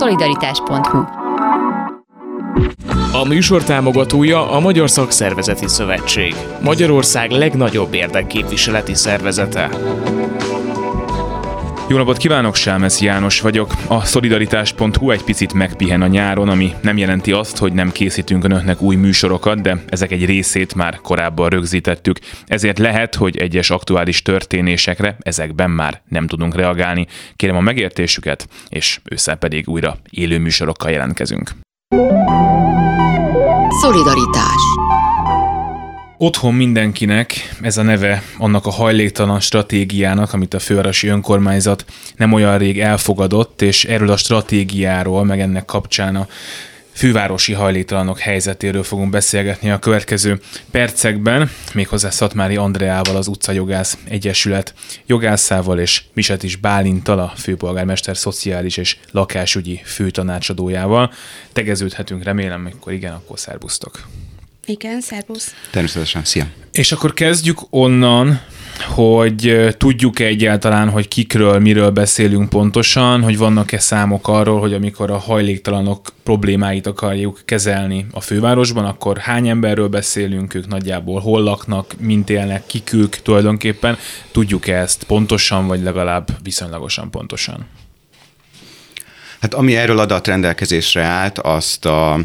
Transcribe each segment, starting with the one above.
Szolidaritás.hu A műsor támogatója a Magyar Szakszervezeti Szövetség, Magyarország legnagyobb érdekképviseleti szervezete. Jó napot kívánok, Sámesz János vagyok. A szolidaritás.hu egy picit megpihen a nyáron, ami nem jelenti azt, hogy nem készítünk önöknek új műsorokat, de ezek egy részét már korábban rögzítettük. Ezért lehet, hogy egyes aktuális történésekre ezekben már nem tudunk reagálni. Kérem a megértésüket, és ősszel pedig újra élő műsorokkal jelentkezünk. Szolidaritás Otthon mindenkinek ez a neve annak a hajléktalan stratégiának, amit a fővárosi önkormányzat nem olyan rég elfogadott, és erről a stratégiáról, meg ennek kapcsán a fővárosi hajléktalanok helyzetéről fogunk beszélgetni a következő percekben, méghozzá Szatmári Andreával, az Utcajogász Egyesület jogászával és Miset is Bálintal, a főpolgármester szociális és lakásügyi főtanácsadójával. Tegeződhetünk, remélem, amikor igen, akkor szervusztok. Igen, szervusz. Természetesen, szia. És akkor kezdjük onnan, hogy tudjuk-e egyáltalán, hogy kikről, miről beszélünk pontosan, hogy vannak-e számok arról, hogy amikor a hajléktalanok problémáit akarjuk kezelni a fővárosban, akkor hány emberről beszélünk, ők nagyjából hol laknak, mint élnek, kik ők tulajdonképpen. Tudjuk-e ezt pontosan, vagy legalább viszonylagosan pontosan? Hát ami erről adat rendelkezésre állt, azt a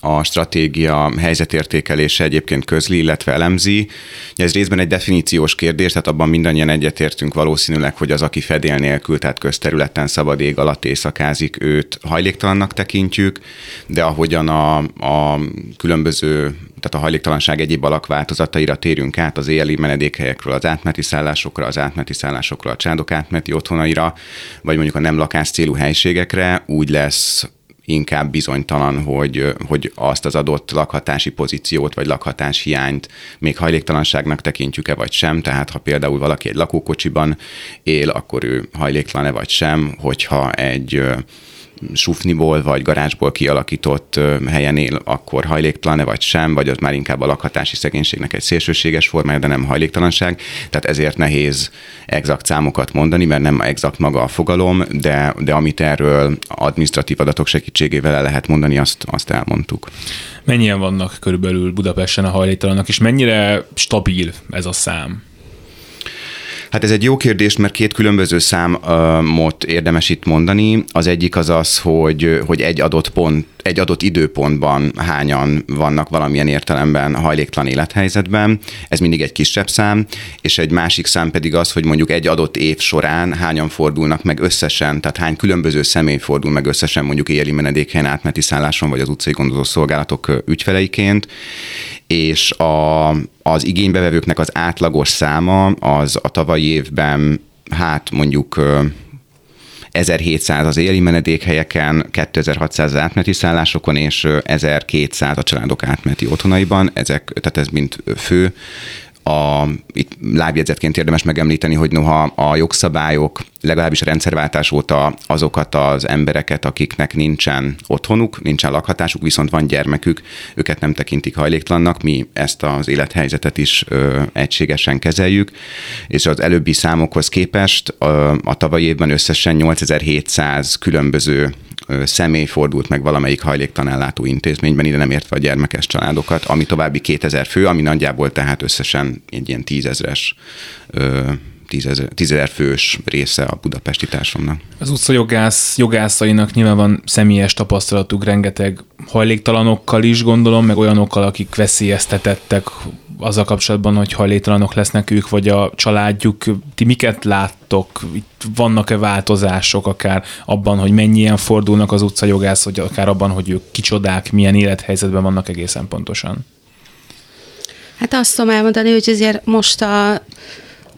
a stratégia helyzetértékelése egyébként közli, illetve elemzi. Ez részben egy definíciós kérdés, tehát abban mindannyian egyetértünk valószínűleg, hogy az, aki fedél nélkül, tehát közterületen szabad ég alatt éjszakázik, őt hajléktalannak tekintjük, de ahogyan a, a különböző tehát a hajléktalanság egyéb alakváltozataira térünk át, az éjjeli menedékhelyekről az átmeti szállásokra, az átmeti szállásokra a csádok átmeti otthonaira, vagy mondjuk a nem lakás célú helységekre, úgy lesz inkább bizonytalan, hogy, hogy azt az adott lakhatási pozíciót vagy lakhatás hiányt még hajléktalanságnak tekintjük-e vagy sem, tehát ha például valaki egy lakókocsiban él, akkor ő hajléktalan-e vagy sem, hogyha egy sufniból vagy garázsból kialakított helyen él, akkor hajléktalan-e vagy sem, vagy az már inkább a lakhatási szegénységnek egy szélsőséges formája, de nem hajléktalanság. Tehát ezért nehéz exakt számokat mondani, mert nem exakt maga a fogalom, de, de amit erről administratív adatok segítségével el lehet mondani, azt, azt elmondtuk. Mennyien vannak körülbelül Budapesten a hajléktalanok, és mennyire stabil ez a szám? Hát ez egy jó kérdés, mert két különböző számot érdemes itt mondani. Az egyik az az, hogy, hogy egy adott pont, egy adott időpontban hányan vannak valamilyen értelemben hajléktalan élethelyzetben. Ez mindig egy kisebb szám, és egy másik szám pedig az, hogy mondjuk egy adott év során hányan fordulnak meg összesen, tehát hány különböző személy fordul meg összesen mondjuk éjjeli menedékhelyen átmeti szálláson, vagy az utcai gondozó szolgálatok ügyfeleiként, és a, az igénybevevőknek az átlagos száma az a tavalyi évben hát mondjuk 1700 az éli menedékhelyeken, 2600 az átmeneti szállásokon, és 1200 a családok átmeneti otthonaiban. Ezek, tehát ez mint fő a, itt lábjegyzetként érdemes megemlíteni, hogy noha a jogszabályok legalábbis a rendszerváltás óta azokat az embereket, akiknek nincsen otthonuk, nincsen lakhatásuk, viszont van gyermekük, őket nem tekintik hajléktalannak, mi ezt az élethelyzetet is ö, egységesen kezeljük, és az előbbi számokhoz képest ö, a tavalyi évben összesen 8700 különböző személy fordult meg valamelyik hajléktalanellátó intézményben, ide nem értve a gyermekes családokat, ami további 2000 fő, ami nagyjából tehát összesen egy ilyen tízezres tízezer fős része a budapesti társadalomnak. Az utca jogász, jogászainak nyilván van személyes tapasztalatuk rengeteg hajléktalanokkal is gondolom, meg olyanokkal, akik veszélyeztetettek azzal kapcsolatban, hogy hajléktalanok lesznek ők, vagy a családjuk. Ti miket láttok? Itt vannak-e változások akár abban, hogy mennyien fordulnak az utcajogász, vagy akár abban, hogy ők kicsodák, milyen élethelyzetben vannak egészen pontosan? Hát azt tudom elmondani, hogy azért most a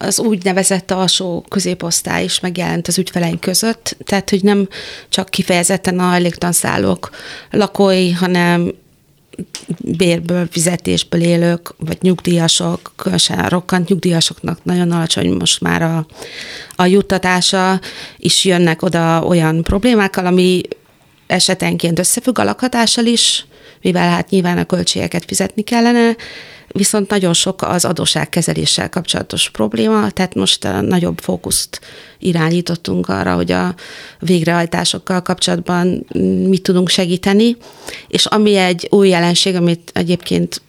az úgynevezett alsó középosztály is megjelent az ügyfeleink között, tehát hogy nem csak kifejezetten a hajléktanszálók lakói, hanem bérből, fizetésből élők, vagy nyugdíjasok, különösen rokkant nyugdíjasoknak nagyon alacsony most már a, a juttatása, is jönnek oda olyan problémákkal, ami esetenként összefügg a lakhatással is, mivel hát nyilván a költségeket fizetni kellene, viszont nagyon sok az adósságkezeléssel kapcsolatos probléma, tehát most a nagyobb fókuszt irányítottunk arra, hogy a végrehajtásokkal kapcsolatban mit tudunk segíteni, és ami egy új jelenség, amit egyébként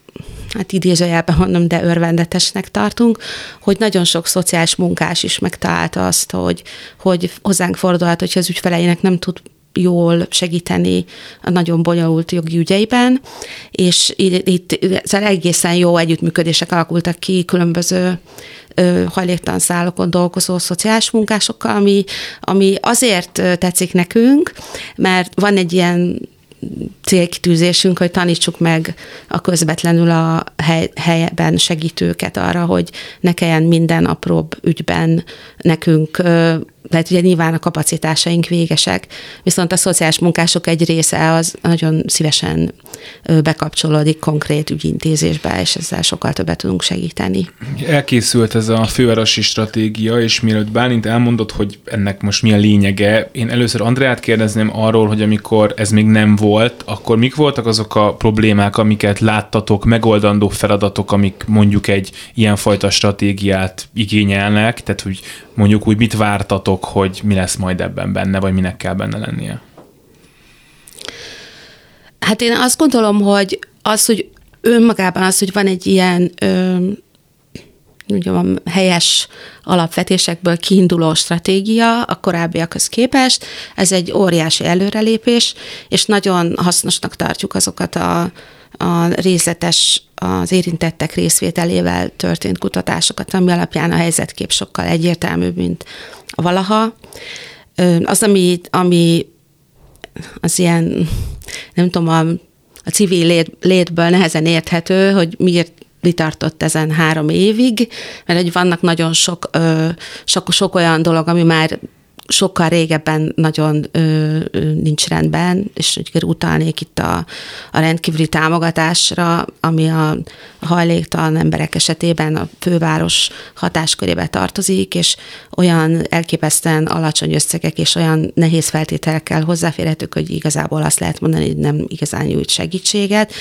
hát idézőjelben mondom, de örvendetesnek tartunk, hogy nagyon sok szociális munkás is megtalálta azt, hogy, hogy hozzánk fordulhat, hogyha az ügyfeleinek nem tud jól segíteni a nagyon bonyolult jogi ügyeiben, és itt, itt egészen jó együttműködések alakultak ki különböző hajléktalan dolgozó szociális munkásokkal, ami, ami azért tetszik nekünk, mert van egy ilyen célkitűzésünk, hogy tanítsuk meg a közvetlenül a hely, helyben segítőket arra, hogy ne kelljen minden apróbb ügyben nekünk tehát ugye nyilván a kapacitásaink végesek, viszont a szociális munkások egy része az nagyon szívesen bekapcsolódik konkrét ügyintézésbe, és ezzel sokkal többet tudunk segíteni. Elkészült ez a fővárosi stratégia, és mielőtt Bálint elmondott, hogy ennek most mi a lényege, én először Andreát kérdezném arról, hogy amikor ez még nem volt, akkor mik voltak azok a problémák, amiket láttatok, megoldandó feladatok, amik mondjuk egy ilyenfajta stratégiát igényelnek, tehát hogy mondjuk úgy mit vártatok, hogy mi lesz majd ebben benne, vagy minek kell benne lennie? Hát én azt gondolom, hogy az, hogy önmagában az, hogy van egy ilyen ö, mondjam, helyes alapvetésekből kiinduló stratégia a korábbiakhoz képest, ez egy óriási előrelépés, és nagyon hasznosnak tartjuk azokat a, a részletes az érintettek részvételével történt kutatásokat, ami alapján a helyzetkép sokkal egyértelműbb, mint valaha. Az, ami, ami az ilyen, nem tudom, a, a civil lét, létből nehezen érthető, hogy miért mi tartott ezen három évig, mert hogy vannak nagyon sok, sok, sok olyan dolog, ami már sokkal régebben nagyon ö, nincs rendben, és utalnék itt a, a rendkívüli támogatásra, ami a, hajléktalan emberek esetében a főváros hatáskörébe tartozik, és olyan elképesztően alacsony összegek és olyan nehéz feltételekkel hozzáférhetők, hogy igazából azt lehet mondani, hogy nem igazán nyújt segítséget.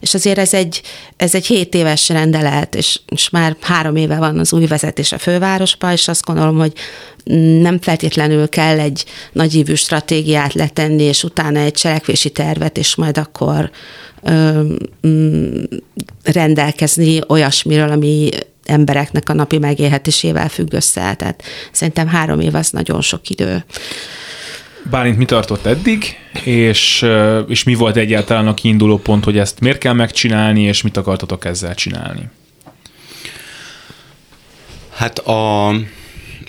És azért ez egy, ez egy 7 éves rendelet, és, és már három éve van az új vezetés a fővárosban, és azt gondolom, hogy nem feltétlenül kell egy nagyívű stratégiát letenni, és utána egy cselekvési tervet, és majd akkor ö, mm, rendelkezni olyasmiről, ami embereknek a napi megélhetésével függ össze. Tehát szerintem három év az nagyon sok idő. Bálint mi tartott eddig, és, és mi volt egyáltalán a kiinduló pont, hogy ezt miért kell megcsinálni, és mit akartatok ezzel csinálni? Hát a,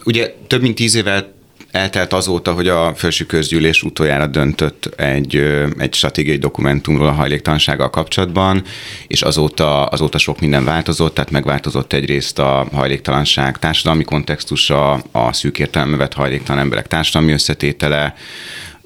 ugye több mint tíz évvel eltelt azóta, hogy a felső közgyűlés utoljára döntött egy, egy stratégiai dokumentumról a hajléktalansággal kapcsolatban, és azóta, azóta sok minden változott, tehát megváltozott egyrészt a hajléktalanság társadalmi kontextusa, a szűk értelembe vett hajléktalan emberek társadalmi összetétele,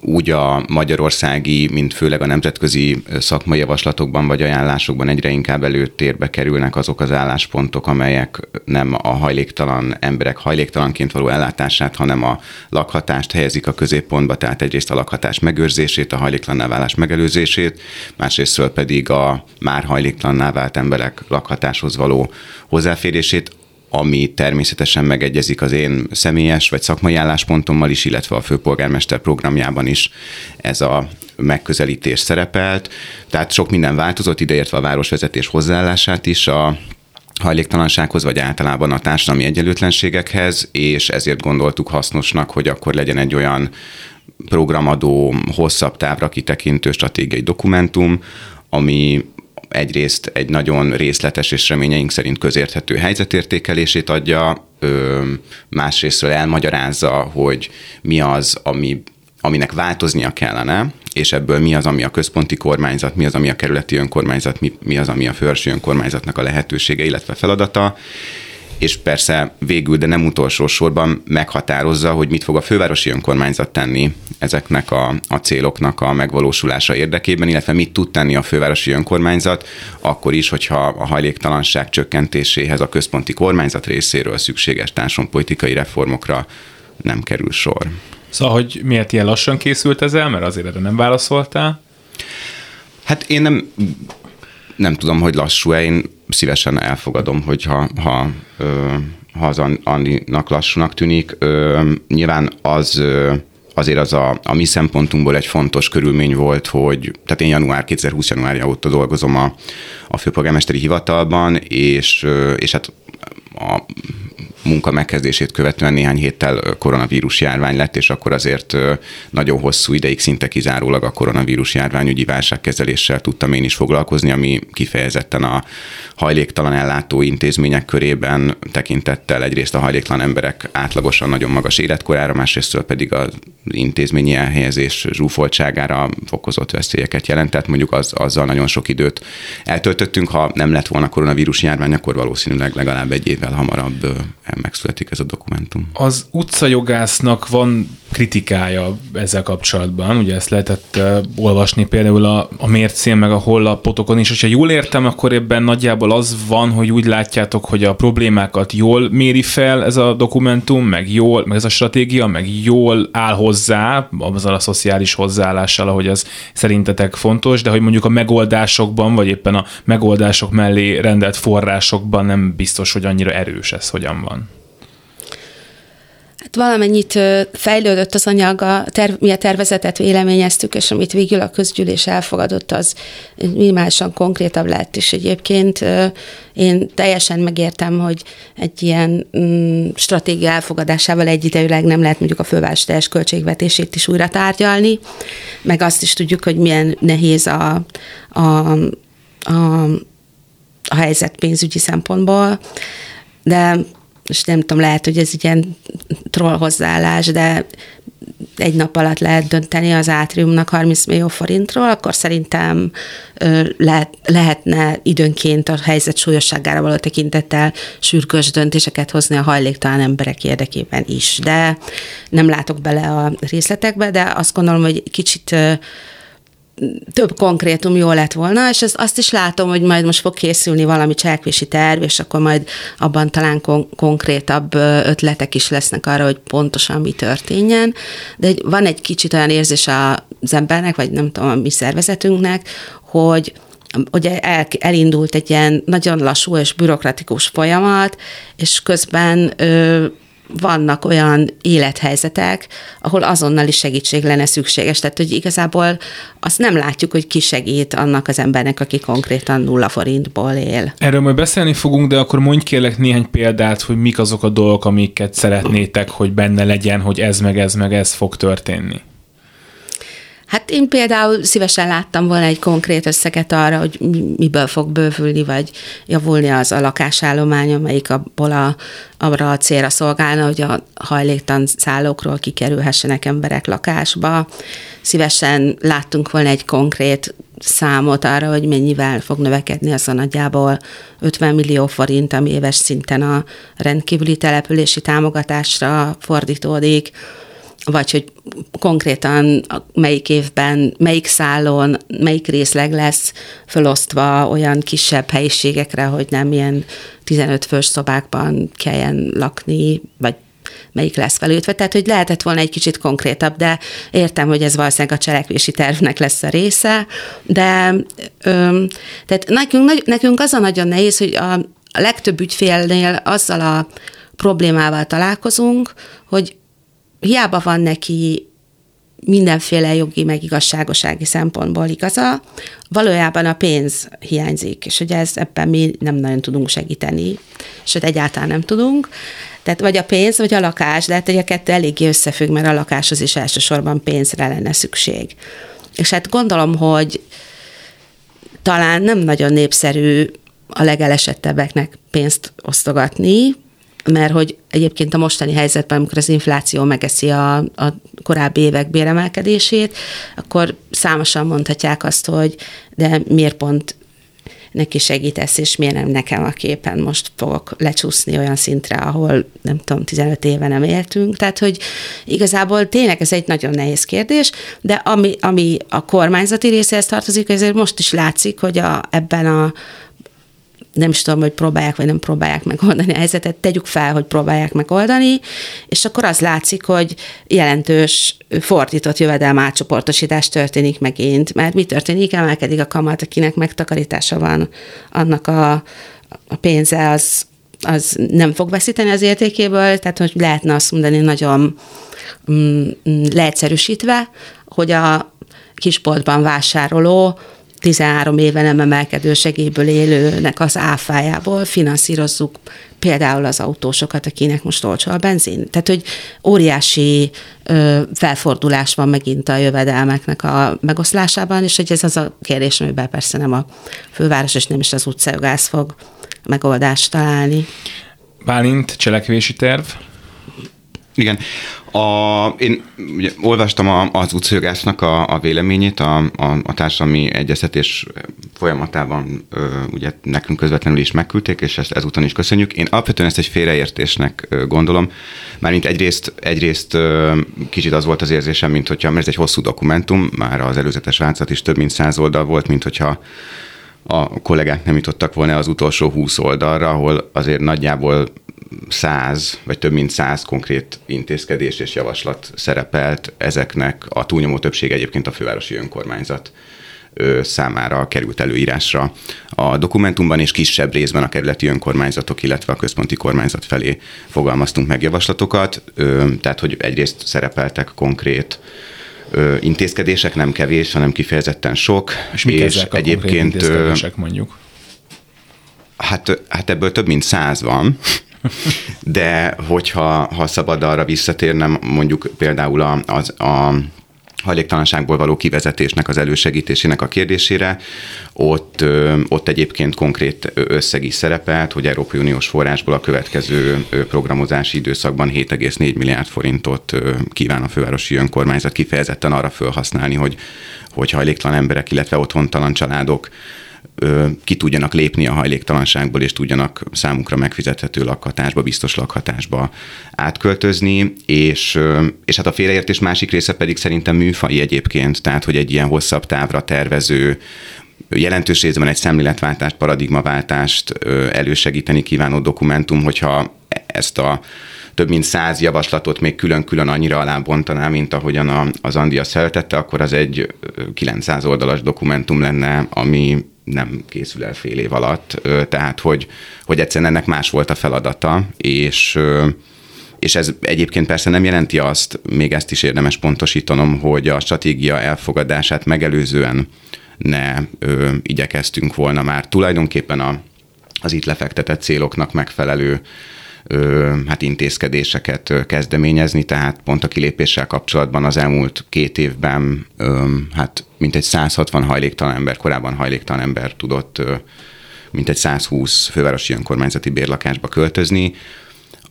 úgy a magyarországi, mint főleg a nemzetközi szakmai javaslatokban vagy ajánlásokban egyre inkább előtérbe kerülnek azok az álláspontok, amelyek nem a hajléktalan emberek hajléktalanként való ellátását, hanem a lakhatást helyezik a középpontba, tehát egyrészt a lakhatás megőrzését, a hajléktalanná válás megelőzését, másrésztről pedig a már hajléktalanná vált emberek lakhatáshoz való hozzáférését, ami természetesen megegyezik az én személyes vagy szakmai álláspontommal is, illetve a főpolgármester programjában is ez a megközelítés szerepelt. Tehát sok minden változott, ideértve a városvezetés hozzáállását is a hajléktalansághoz, vagy általában a társadalmi egyenlőtlenségekhez, és ezért gondoltuk hasznosnak, hogy akkor legyen egy olyan programadó, hosszabb távra kitekintő stratégiai dokumentum, ami egyrészt egy nagyon részletes és reményeink szerint közérthető helyzetértékelését adja, másrésztről elmagyarázza, hogy mi az, ami, aminek változnia kellene, és ebből mi az, ami a központi kormányzat, mi az, ami a kerületi önkormányzat, mi, mi az, ami a fővárosi önkormányzatnak a lehetősége, illetve feladata, és persze végül, de nem utolsó sorban meghatározza, hogy mit fog a fővárosi önkormányzat tenni ezeknek a, a céloknak a megvalósulása érdekében, illetve mit tud tenni a fővárosi önkormányzat, akkor is, hogyha a hajléktalanság csökkentéséhez a központi kormányzat részéről szükséges társadalompolitikai reformokra nem kerül sor. Szóval, hogy miért ilyen lassan készült ez el, mert azért erre nem válaszoltál? Hát én nem nem tudom, hogy lassú-e, én szívesen elfogadom, hogyha ha, ha az Andinak lassúnak tűnik. Nyilván az azért az a, a mi szempontunkból egy fontos körülmény volt, hogy tehát én január, 2020 januárja óta dolgozom a, a főpolgármesteri hivatalban, és, és hát a munka megkezdését követően néhány héttel koronavírus járvány lett, és akkor azért nagyon hosszú ideig szinte kizárólag a koronavírus járványügyi válságkezeléssel tudtam én is foglalkozni, ami kifejezetten a hajléktalan ellátó intézmények körében tekintettel egyrészt a hajléktalan emberek átlagosan nagyon magas életkorára, másrészt pedig az intézményi elhelyezés zsúfoltságára fokozott veszélyeket jelentett. Mondjuk az, azzal nagyon sok időt eltöltöttünk, ha nem lett volna koronavírus járvány, akkor valószínűleg legalább egy évvel hamarabb megszületik ez a dokumentum. Az utcajogásznak van kritikája ezzel kapcsolatban, ugye ezt lehetett olvasni például a, a mércén, meg a hollapotokon is, és ha jól értem, akkor ebben nagyjából az van, hogy úgy látjátok, hogy a problémákat jól méri fel ez a dokumentum, meg jól, meg ez a stratégia, meg jól áll hozzá, azzal a szociális hozzáállással, ahogy az szerintetek fontos, de hogy mondjuk a megoldásokban, vagy éppen a megoldások mellé rendelt forrásokban nem biztos, hogy annyira erős ez? Hogyan van. Hát valamennyit fejlődött az anyag, a terv, mi a tervezetet véleményeztük, és amit végül a közgyűlés elfogadott, az minimálisan konkrétabb lett, és egyébként. Én teljesen megértem, hogy egy ilyen mm, stratégia elfogadásával egyidejűleg nem lehet mondjuk a főváros teljes költségvetését is újra tárgyalni, meg azt is tudjuk, hogy milyen nehéz a, a, a, a helyzet pénzügyi szempontból, de és nem tudom, lehet, hogy ez ilyen troll hozzáállás, de egy nap alatt lehet dönteni az átriumnak 30 millió forintról, akkor szerintem lehet, lehetne időnként a helyzet súlyosságára való tekintettel sürgős döntéseket hozni a hajléktalan emberek érdekében is. De nem látok bele a részletekbe, de azt gondolom, hogy kicsit több konkrétum jó lett volna, és ezt azt is látom, hogy majd most fog készülni valami cselekvési terv, és akkor majd abban talán kon- konkrétabb ötletek is lesznek arra, hogy pontosan mi történjen. De van egy kicsit olyan érzés az embernek, vagy nem tudom, a mi szervezetünknek, hogy ugye el, elindult egy ilyen nagyon lassú és bürokratikus folyamat, és közben ö, vannak olyan élethelyzetek, ahol azonnali segítség lenne szükséges. Tehát, hogy igazából azt nem látjuk, hogy ki segít annak az embernek, aki konkrétan nulla forintból él. Erről majd beszélni fogunk, de akkor mondj kérlek néhány példát, hogy mik azok a dolgok, amiket szeretnétek, hogy benne legyen, hogy ez meg ez meg ez fog történni. Hát én például szívesen láttam volna egy konkrét összeget arra, hogy miből fog bővülni, vagy javulni az a lakásállomány, amelyik abból a, arra a célra szolgálna, hogy a hajléktan szállókról kikerülhessenek emberek lakásba. Szívesen láttunk volna egy konkrét számot arra, hogy mennyivel fog növekedni az a nagyjából 50 millió forint, ami éves szinten a rendkívüli települési támogatásra fordítódik vagy hogy konkrétan melyik évben, melyik szálon, melyik részleg lesz felosztva olyan kisebb helyiségekre, hogy nem ilyen 15 fős szobákban kelljen lakni, vagy melyik lesz felültve. Tehát, hogy lehetett volna egy kicsit konkrétabb, de értem, hogy ez valószínűleg a cselekvési tervnek lesz a része, de öm, tehát nekünk, nekünk az a nagyon nehéz, hogy a, a legtöbb ügyfélnél azzal a problémával találkozunk, hogy hiába van neki mindenféle jogi, meg igazságosági szempontból igaza, valójában a pénz hiányzik, és hogy ez ebben mi nem nagyon tudunk segíteni, sőt egyáltalán nem tudunk. Tehát vagy a pénz, vagy a lakás, de hát hogy a kettő eléggé összefügg, mert a lakáshoz is elsősorban pénzre lenne szükség. És hát gondolom, hogy talán nem nagyon népszerű a legelesettebbeknek pénzt osztogatni, mert hogy egyébként a mostani helyzetben, amikor az infláció megeszi a, a korábbi évek béremelkedését, akkor számosan mondhatják azt, hogy de miért pont neki segítesz, és miért nem nekem, a képen most fogok lecsúszni olyan szintre, ahol nem tudom, 15 éve nem éltünk. Tehát, hogy igazából tényleg ez egy nagyon nehéz kérdés, de ami, ami a kormányzati részéhez tartozik, ezért most is látszik, hogy a, ebben a nem is tudom, hogy próbálják vagy nem próbálják megoldani a helyzetet, tegyük fel, hogy próbálják megoldani, és akkor az látszik, hogy jelentős fordított jövedelm átcsoportosítás történik megint, mert mi történik? Emelkedik a kamat, akinek megtakarítása van, annak a, a pénze az, az nem fog veszíteni az értékéből, tehát hogy lehetne azt mondani nagyon mm, leegyszerűsítve, hogy a kispoltban vásároló 13 éve nem emelkedő segélyből élőnek az áfájából finanszírozzuk például az autósokat, akinek most olcsó a benzin. Tehát, hogy óriási ö, felfordulás van megint a jövedelmeknek a megoszlásában, és hogy ez az a kérdés, amiben persze nem a főváros, és nem is az utcajogász fog megoldást találni. Bálint, cselekvési terv? Igen. A, én ugye, olvastam a, az utcajogásznak a, a véleményét a, a, a társadalmi egyeztetés folyamatában, ö, ugye nekünk közvetlenül is megküldték, és ezt ezúton is köszönjük. Én alapvetően ezt egy félreértésnek ö, gondolom, mármint egyrészt, egyrészt ö, kicsit az volt az érzésem, mint hogyha, mert ez egy hosszú dokumentum, már az előzetes változat is több mint száz oldal volt, mint hogyha a kollégák nem jutottak volna az utolsó 20 oldalra, ahol azért nagyjából száz, vagy több mint száz konkrét intézkedés és javaslat szerepelt, ezeknek a túlnyomó többség egyébként a fővárosi önkormányzat számára került előírásra a dokumentumban, és kisebb részben a kerületi önkormányzatok, illetve a központi kormányzat felé fogalmaztunk meg javaslatokat, tehát hogy egyrészt szerepeltek konkrét intézkedések, nem kevés, hanem kifejezetten sok. És, és ezek a egyébként intézkedések mondjuk? Hát, hát ebből több mint száz van, de hogyha ha szabad arra visszatérnem, mondjuk például a, az, a hajléktalanságból való kivezetésnek az elősegítésének a kérdésére. Ott, ott egyébként konkrét összeg is szerepelt, hogy Európai Uniós forrásból a következő programozási időszakban 7,4 milliárd forintot kíván a fővárosi önkormányzat kifejezetten arra felhasználni, hogy, hogy hajléktalan emberek, illetve otthontalan családok ki tudjanak lépni a hajléktalanságból, és tudjanak számukra megfizethető lakhatásba, biztos lakhatásba átköltözni, és, és hát a félreértés másik része pedig szerintem műfai egyébként, tehát hogy egy ilyen hosszabb távra tervező, jelentős részben egy szemléletváltást, paradigmaváltást elősegíteni kívánó dokumentum, hogyha ezt a több mint száz javaslatot még külön-külön annyira alábontaná, mint ahogyan az Andi azt feltette, akkor az egy 900 oldalas dokumentum lenne, ami nem készül el fél év alatt, tehát hogy, hogy egyszerűen ennek más volt a feladata, és és ez egyébként persze nem jelenti azt, még ezt is érdemes pontosítanom, hogy a stratégia elfogadását megelőzően ne ö, igyekeztünk volna már tulajdonképpen a, az itt lefektetett céloknak megfelelő hát intézkedéseket kezdeményezni, tehát pont a kilépéssel kapcsolatban az elmúlt két évben hát mintegy 160 hajléktalan ember, korábban hajléktalan ember tudott mintegy 120 fővárosi önkormányzati bérlakásba költözni,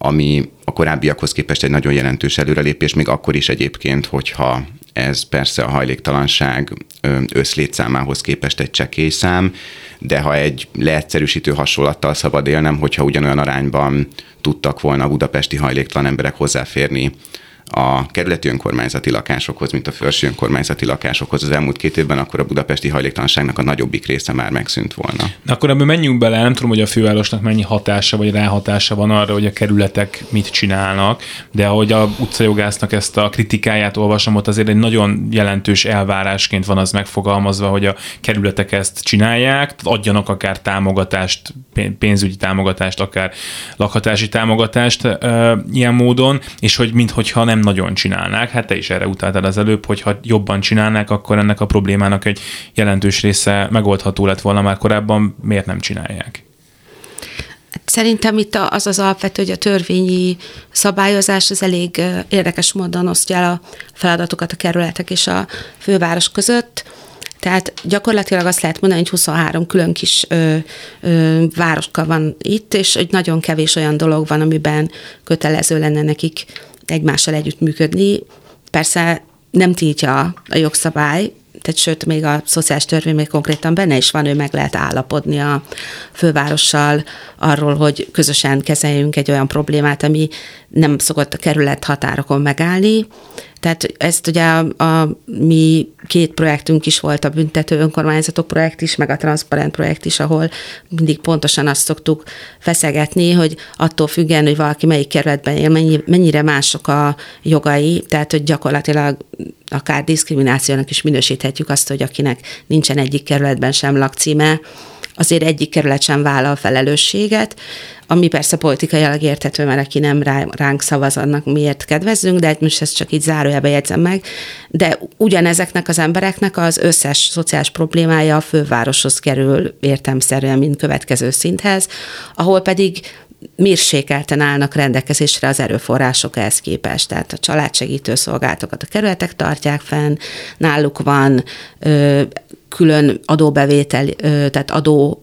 ami a korábbiakhoz képest egy nagyon jelentős előrelépés, még akkor is egyébként, hogyha ez persze a hajléktalanság összlétszámához képest egy csekély szám, de ha egy leegyszerűsítő hasonlattal szabad élnem, hogyha ugyanolyan arányban tudtak volna budapesti hajléktalan emberek hozzáférni a kerületi önkormányzati lakásokhoz, mint a felső önkormányzati lakásokhoz. Az elmúlt két évben, akkor a budapesti hajléktalanságnak a nagyobbik része már megszűnt volna. Na akkor ebben menjünk bele, nem tudom, hogy a fővárosnak mennyi hatása vagy ráhatása van arra, hogy a kerületek mit csinálnak, de ahogy a utcajogásznak ezt a kritikáját olvasom, ott azért egy nagyon jelentős elvárásként van az megfogalmazva, hogy a kerületek ezt csinálják, adjanak akár támogatást, pénzügyi támogatást, akár lakhatási támogatást ilyen módon, és hogy minthogyha nem nagyon csinálnák. Hát te is erre utaltad az előbb, hogy ha jobban csinálnák, akkor ennek a problémának egy jelentős része megoldható lett volna már korábban, miért nem csinálják? Szerintem itt az az alapvető, hogy a törvényi szabályozás az elég érdekes módon osztja el a feladatokat a kerületek és a főváros között. Tehát gyakorlatilag azt lehet mondani, hogy 23 külön kis ö, ö, városka van itt, és hogy nagyon kevés olyan dolog van, amiben kötelező lenne nekik egymással együtt működni. Persze nem tiltja a jogszabály, tehát sőt, még a szociális törvény még konkrétan benne is van, ő meg lehet állapodni a fővárossal arról, hogy közösen kezeljünk egy olyan problémát, ami nem szokott a kerület határokon megállni, Tehát ezt ugye a, a mi két projektünk is volt, a büntető önkormányzatok projekt is, meg a transzparent projekt is, ahol mindig pontosan azt szoktuk feszegetni, hogy attól függően, hogy valaki melyik kerületben él, mennyi, mennyire mások a jogai, tehát hogy gyakorlatilag akár diszkriminációnak is minősíthetjük azt, hogy akinek nincsen egyik kerületben sem lakcíme, azért egyik kerület sem vállal felelősséget, ami persze politikailag érthető, mert aki nem ránk szavaz, annak miért kedvezzünk, de most ezt csak így zárójelbe jegyzem meg, de ugyanezeknek az embereknek az összes szociális problémája a fővároshoz kerül értemszerűen, mint következő szinthez, ahol pedig mérsékelten állnak rendelkezésre az erőforrások ehhez képest. Tehát a családsegítő szolgálatokat a kerületek tartják fenn, náluk van ö, külön adóbevétel, tehát adó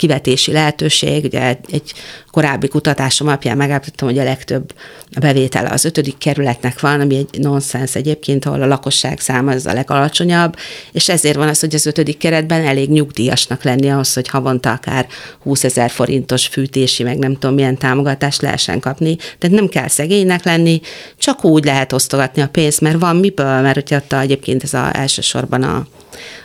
kivetési lehetőség. Ugye egy korábbi kutatásom alapján megállapítottam, hogy a legtöbb bevétele az ötödik kerületnek van, ami egy nonsens egyébként, ahol a lakosság száma az a legalacsonyabb, és ezért van az, hogy az ötödik keretben elég nyugdíjasnak lenni ahhoz, hogy havonta akár 20 ezer forintos fűtési, meg nem tudom milyen támogatást lehessen kapni. Tehát nem kell szegénynek lenni, csak úgy lehet osztogatni a pénzt, mert van miből, mert hogyha ott egyébként ez a, elsősorban a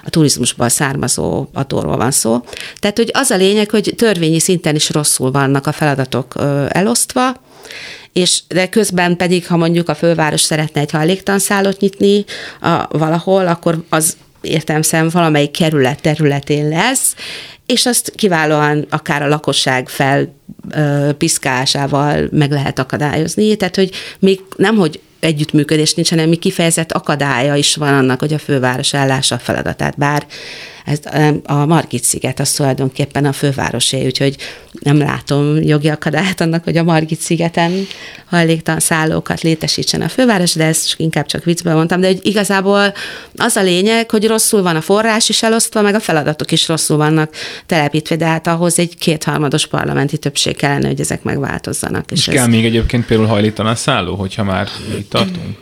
a turizmusból származó adóról van szó. Tehát, hogy az a lényeg, hogy törvényi szinten is rosszul vannak a feladatok elosztva, és de közben pedig, ha mondjuk a főváros szeretne egy hajléktanszállót nyitni a, valahol, akkor az értelmszerűen valamelyik kerület területén lesz, és azt kiválóan akár a lakosság fel piszkálásával meg lehet akadályozni. Tehát, hogy még nem, hogy együttműködés nincs, hanem mi kifejezett akadálya is van annak, hogy a főváros ellássa a feladatát. Bár ez a Margit sziget az tulajdonképpen a fővárosé, úgyhogy nem látom jogi akadályt annak, hogy a Margit szigeten hajléktalan szállókat létesítsen a főváros, de ezt inkább csak viccből mondtam, de hogy igazából az a lényeg, hogy rosszul van a forrás is elosztva, meg a feladatok is rosszul vannak telepítve, de hát ahhoz egy kétharmados parlamenti többség kellene, hogy ezek megváltozzanak. És, és kell ez... még egyébként például hajlítaná szálló, hogyha már itt tartunk?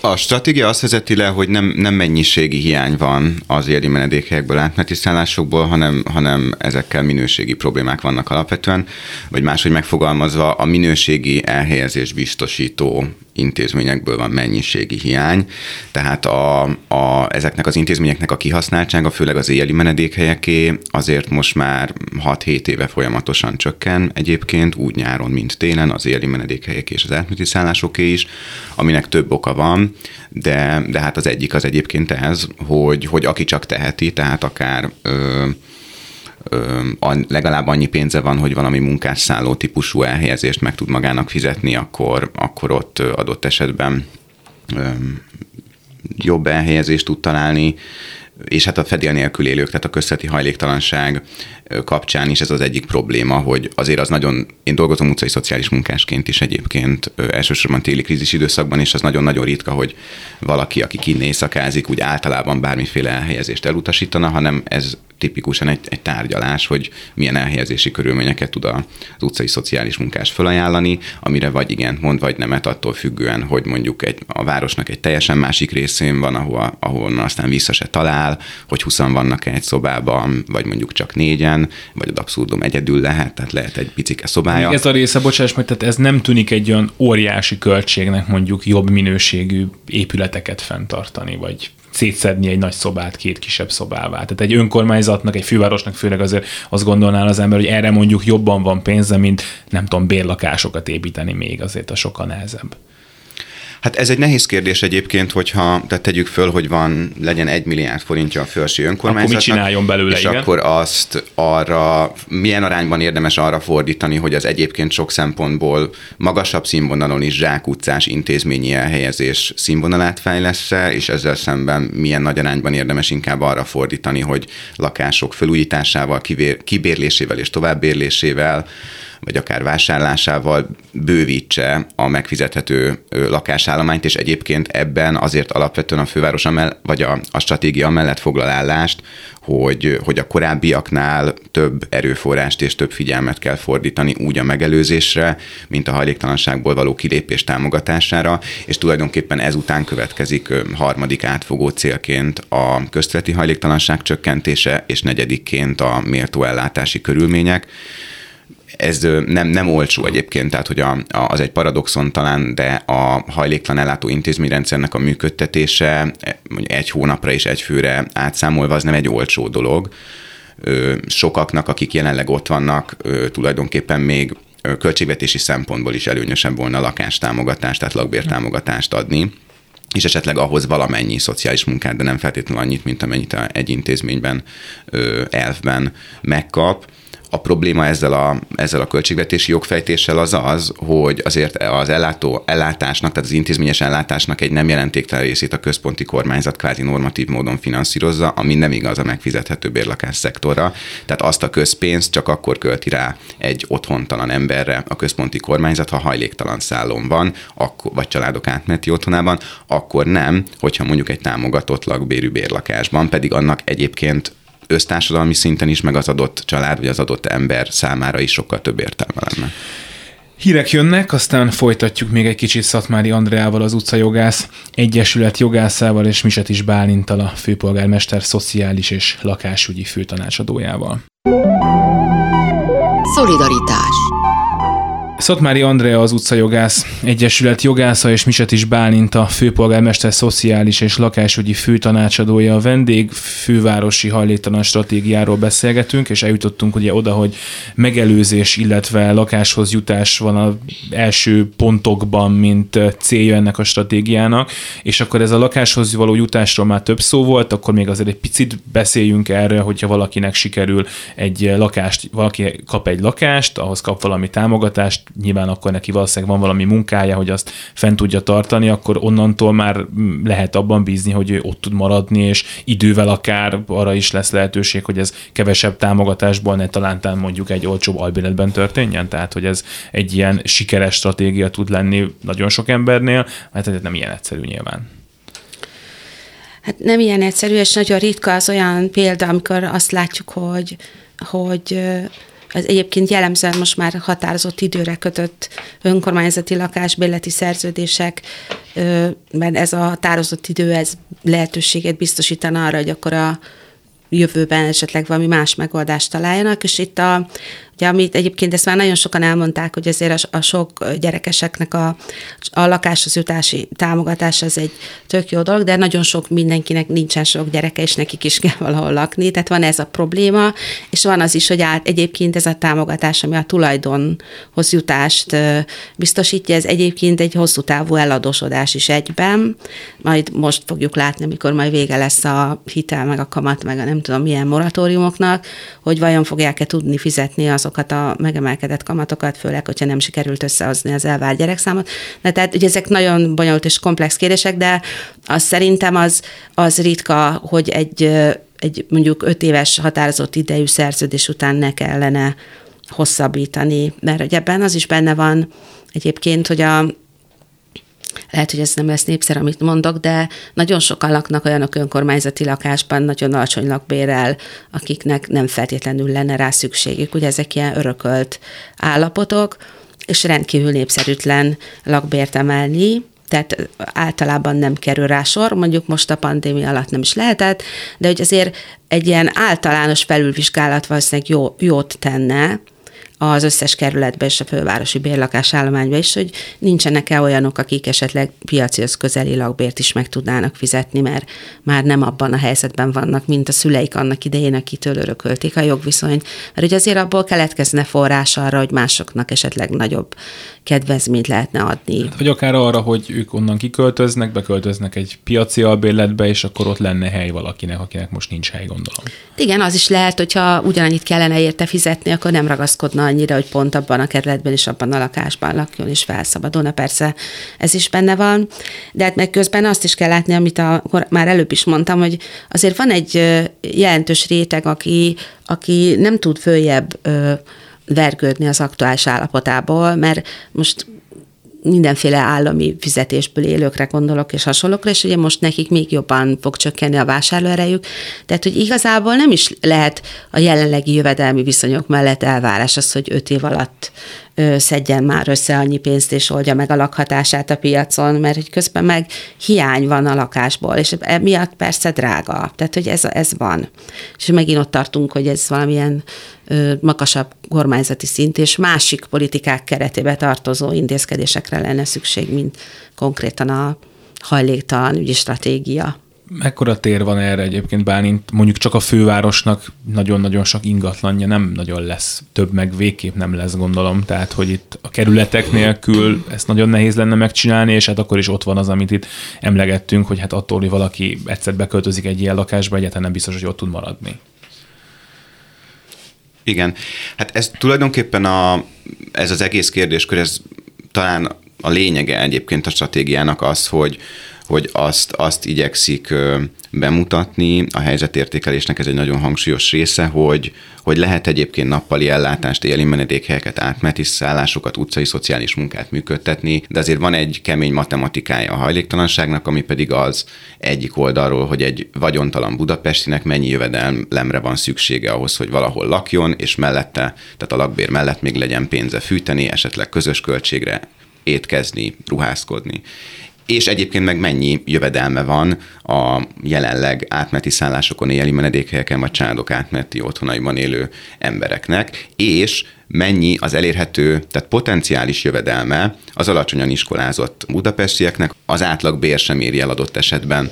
A stratégia azt vezeti le, hogy nem, nem mennyiségi hiány van az éri menedékhelyekből, átmeneti szállásokból, hanem, hanem ezekkel minőségi problémák vannak alapvetően, vagy máshogy megfogalmazva a minőségi elhelyezés biztosító intézményekből van mennyiségi hiány, tehát a, a, ezeknek az intézményeknek a kihasználtsága, főleg az éjjeli menedékhelyeké azért most már 6-7 éve folyamatosan csökken egyébként, úgy nyáron, mint télen, az éjjeli menedékhelyek és az átmeneti szállásoké is, aminek több oka van, de, de hát az egyik az egyébként ez, hogy, hogy aki csak teheti, tehát akár ö, legalább annyi pénze van, hogy valami munkásszálló típusú elhelyezést meg tud magának fizetni, akkor, akkor ott adott esetben jobb elhelyezést tud találni, és hát a fedél nélkül élők, tehát a közveti hajléktalanság kapcsán is ez az egyik probléma, hogy azért az nagyon, én dolgozom utcai szociális munkásként is egyébként, elsősorban téli krízis időszakban, és az nagyon-nagyon ritka, hogy valaki, aki kinné éjszakázik, úgy általában bármiféle elhelyezést elutasítana, hanem ez tipikusan egy, egy tárgyalás, hogy milyen elhelyezési körülményeket tud az utcai szociális munkás felajánlani, amire vagy igen mond, vagy nemet attól függően, hogy mondjuk egy, a városnak egy teljesen másik részén van, ahol, ahol aztán vissza se talál, hogy 20 vannak egy szobában, vagy mondjuk csak négyen, vagy az abszurdum egyedül lehet, tehát lehet egy picike szobája. Ez a része, bocsáss meg, tehát ez nem tűnik egy olyan óriási költségnek mondjuk jobb minőségű épületeket fenntartani, vagy szétszedni egy nagy szobát két kisebb szobává. Tehát egy önkormányzatnak, egy fővárosnak főleg azért azt gondolná az ember, hogy erre mondjuk jobban van pénze, mint nem tudom, bérlakásokat építeni még, azért a sokkal nehezebb. Hát ez egy nehéz kérdés egyébként, hogyha tehát tegyük föl, hogy van, legyen egy milliárd forintja a felső önkormányzatnak. Akkor mit csináljon belőle, És igen? akkor azt arra, milyen arányban érdemes arra fordítani, hogy az egyébként sok szempontból magasabb színvonalon is zsákutcás intézményi elhelyezés színvonalát fejlesz és ezzel szemben milyen nagy arányban érdemes inkább arra fordítani, hogy lakások felújításával, kibérlésével és továbbérlésével vagy akár vásárlásával bővítse a megfizethető lakásállományt, és egyébként ebben azért alapvetően a főváros amell, vagy a, a stratégia mellett foglal állást, hogy, hogy a korábbiaknál több erőforrást és több figyelmet kell fordítani úgy a megelőzésre, mint a hajléktalanságból való kilépés támogatására, és tulajdonképpen ezután következik harmadik átfogó célként a köztveti hajléktalanság csökkentése, és negyedikként a méltó ellátási körülmények ez nem, nem olcsó egyébként, tehát hogy a, a, az egy paradoxon talán, de a hajléktalan ellátó intézményrendszernek a működtetése mondjuk egy hónapra és egy főre átszámolva az nem egy olcsó dolog. Sokaknak, akik jelenleg ott vannak, tulajdonképpen még költségvetési szempontból is előnyösebb volna lakástámogatást, tehát lakbértámogatást adni és esetleg ahhoz valamennyi szociális munkát, de nem feltétlenül annyit, mint amennyit egy intézményben, elfben megkap a probléma ezzel a, ezzel a költségvetési jogfejtéssel az az, hogy azért az ellátó ellátásnak, tehát az intézményes ellátásnak egy nem jelentéktelen részét a központi kormányzat kvázi normatív módon finanszírozza, ami nem igaz a megfizethető bérlakás szektorra. Tehát azt a közpénzt csak akkor költi rá egy otthontalan emberre a központi kormányzat, ha hajléktalan szállón van, akkor, vagy családok átmeneti otthonában, akkor nem, hogyha mondjuk egy támogatott lakbérű bérlakásban, pedig annak egyébként össztársadalmi szinten is, meg az adott család, vagy az adott ember számára is sokkal több értelme lenne. Hírek jönnek, aztán folytatjuk még egy kicsit Szatmári Andreával, az utcajogász Egyesület jogászával és Miset is Bálintal, a főpolgármester szociális és lakásügyi főtanácsadójával. Szolidaritás Szatmári Andrea az utcajogász Egyesület jogásza és Miset is Bálint a főpolgármester szociális és lakásügyi főtanácsadója a vendég fővárosi hajléktalan stratégiáról beszélgetünk, és eljutottunk ugye oda, hogy megelőzés, illetve lakáshoz jutás van az első pontokban, mint célja ennek a stratégiának, és akkor ez a lakáshoz való jutásról már több szó volt, akkor még azért egy picit beszéljünk erre, hogyha valakinek sikerül egy lakást, valaki kap egy lakást, ahhoz kap valami támogatást, nyilván akkor neki valószínűleg van valami munkája, hogy azt fent tudja tartani, akkor onnantól már lehet abban bízni, hogy ő ott tud maradni, és idővel akár arra is lesz lehetőség, hogy ez kevesebb támogatásból ne talán mondjuk egy olcsóbb albéletben történjen, tehát hogy ez egy ilyen sikeres stratégia tud lenni nagyon sok embernél, hát ez nem ilyen egyszerű nyilván. Hát nem ilyen egyszerű, és nagyon ritka az olyan példa, amikor azt látjuk, hogy, hogy ez egyébként jellemzően most már határozott időre kötött önkormányzati lakásbérleti szerződések, mert ez a határozott idő ez lehetőséget biztosítana arra, hogy akkor a jövőben esetleg valami más megoldást találjanak, és itt a, ugye, amit egyébként ezt már nagyon sokan elmondták, hogy azért a, a sok gyerekeseknek a, a lakáshoz jutási támogatás az egy tök jó dolog, de nagyon sok mindenkinek nincsen sok gyereke, és nekik is kell valahol lakni, tehát van ez a probléma, és van az is, hogy át, egyébként ez a támogatás, ami a tulajdonhoz jutást biztosítja, ez egyébként egy hosszú távú eladósodás is egyben, majd most fogjuk látni, amikor majd vége lesz a hitel, meg a kamat, meg a nem tudom milyen moratóriumoknak, hogy vajon fogják-e tudni fizetni azokat a megemelkedett kamatokat, főleg, hogyha nem sikerült összehozni az elvárt gyerekszámot. De tehát ugye ezek nagyon bonyolult és komplex kérdések, de az szerintem az, az ritka, hogy egy, egy mondjuk öt éves határozott idejű szerződés után ne kellene hosszabbítani, mert hogy ebben az is benne van egyébként, hogy a lehet, hogy ez nem lesz népszer, amit mondok, de nagyon sokan laknak olyanok önkormányzati lakásban, nagyon alacsony lakbérrel, akiknek nem feltétlenül lenne rá szükségük. Ugye ezek ilyen örökölt állapotok, és rendkívül népszerűtlen lakbért emelni, tehát általában nem kerül rá sor, mondjuk most a pandémia alatt nem is lehetett, de hogy azért egy ilyen általános felülvizsgálat valószínűleg jó, jót tenne, az összes kerületbe és a fővárosi bérlakásállományba is, hogy nincsenek-e olyanok, akik esetleg piacihoz közeli lakbért is meg tudnának fizetni, mert már nem abban a helyzetben vannak, mint a szüleik annak idején, akitől örökölték a jogviszonyt. Mert ugye azért abból keletkezne forrás arra, hogy másoknak esetleg nagyobb kedvezményt lehetne adni. Hát, vagy akár arra, hogy ők onnan kiköltöznek, beköltöznek egy piaci albérletbe, és akkor ott lenne hely valakinek, akinek most nincs hely, gondolom. Igen, az is lehet, hogyha ugyanannyit kellene érte fizetni, akkor nem ragaszkodna annyira, hogy pont abban a kerületben és abban a lakásban lakjon és felszabadulna. Persze ez is benne van, de hát meg közben azt is kell látni, amit a, már előbb is mondtam, hogy azért van egy jelentős réteg, aki, aki nem tud följebb vergődni az aktuális állapotából, mert most mindenféle állami fizetésből élőkre gondolok, és hasonlókra, és ugye most nekik még jobban fog csökkenni a vásárlóerejük. Tehát, hogy igazából nem is lehet a jelenlegi jövedelmi viszonyok mellett elvárás az, hogy öt év alatt szedjen már össze annyi pénzt, és oldja meg a lakhatását a piacon, mert hogy közben meg hiány van a lakásból, és emiatt persze drága. Tehát, hogy ez, ez van. És megint ott tartunk, hogy ez valamilyen magasabb kormányzati szint, és másik politikák keretébe tartozó intézkedésekre lenne szükség, mint konkrétan a hajléktalan ügyi stratégia. Mekkora tér van erre egyébként Bálint? Mondjuk csak a fővárosnak nagyon-nagyon sok ingatlanja nem nagyon lesz, több meg végképp nem lesz, gondolom. Tehát, hogy itt a kerületek nélkül ezt nagyon nehéz lenne megcsinálni, és hát akkor is ott van az, amit itt emlegettünk, hogy hát attól, hogy valaki egyszer beköltözik egy ilyen lakásba, egyáltalán nem biztos, hogy ott tud maradni. Igen, hát ez tulajdonképpen a, ez az egész kérdéskör, ez talán a lényege egyébként a stratégiának az, hogy, hogy azt, azt igyekszik bemutatni, a helyzetértékelésnek ez egy nagyon hangsúlyos része, hogy, hogy lehet egyébként nappali ellátást, éli menedékhelyeket, átmeneti szállásokat, utcai szociális munkát működtetni, de azért van egy kemény matematikája a hajléktalanságnak, ami pedig az egyik oldalról, hogy egy vagyontalan budapestinek mennyi jövedelemre van szüksége ahhoz, hogy valahol lakjon, és mellette, tehát a lakbér mellett még legyen pénze fűteni, esetleg közös költségre étkezni, ruházkodni és egyébként meg mennyi jövedelme van a jelenleg átmeti szállásokon éli menedékhelyeken vagy családok átmeti otthonaiban élő embereknek, és mennyi az elérhető, tehát potenciális jövedelme az alacsonyan iskolázott budapestieknek, az átlag bér sem éri el adott esetben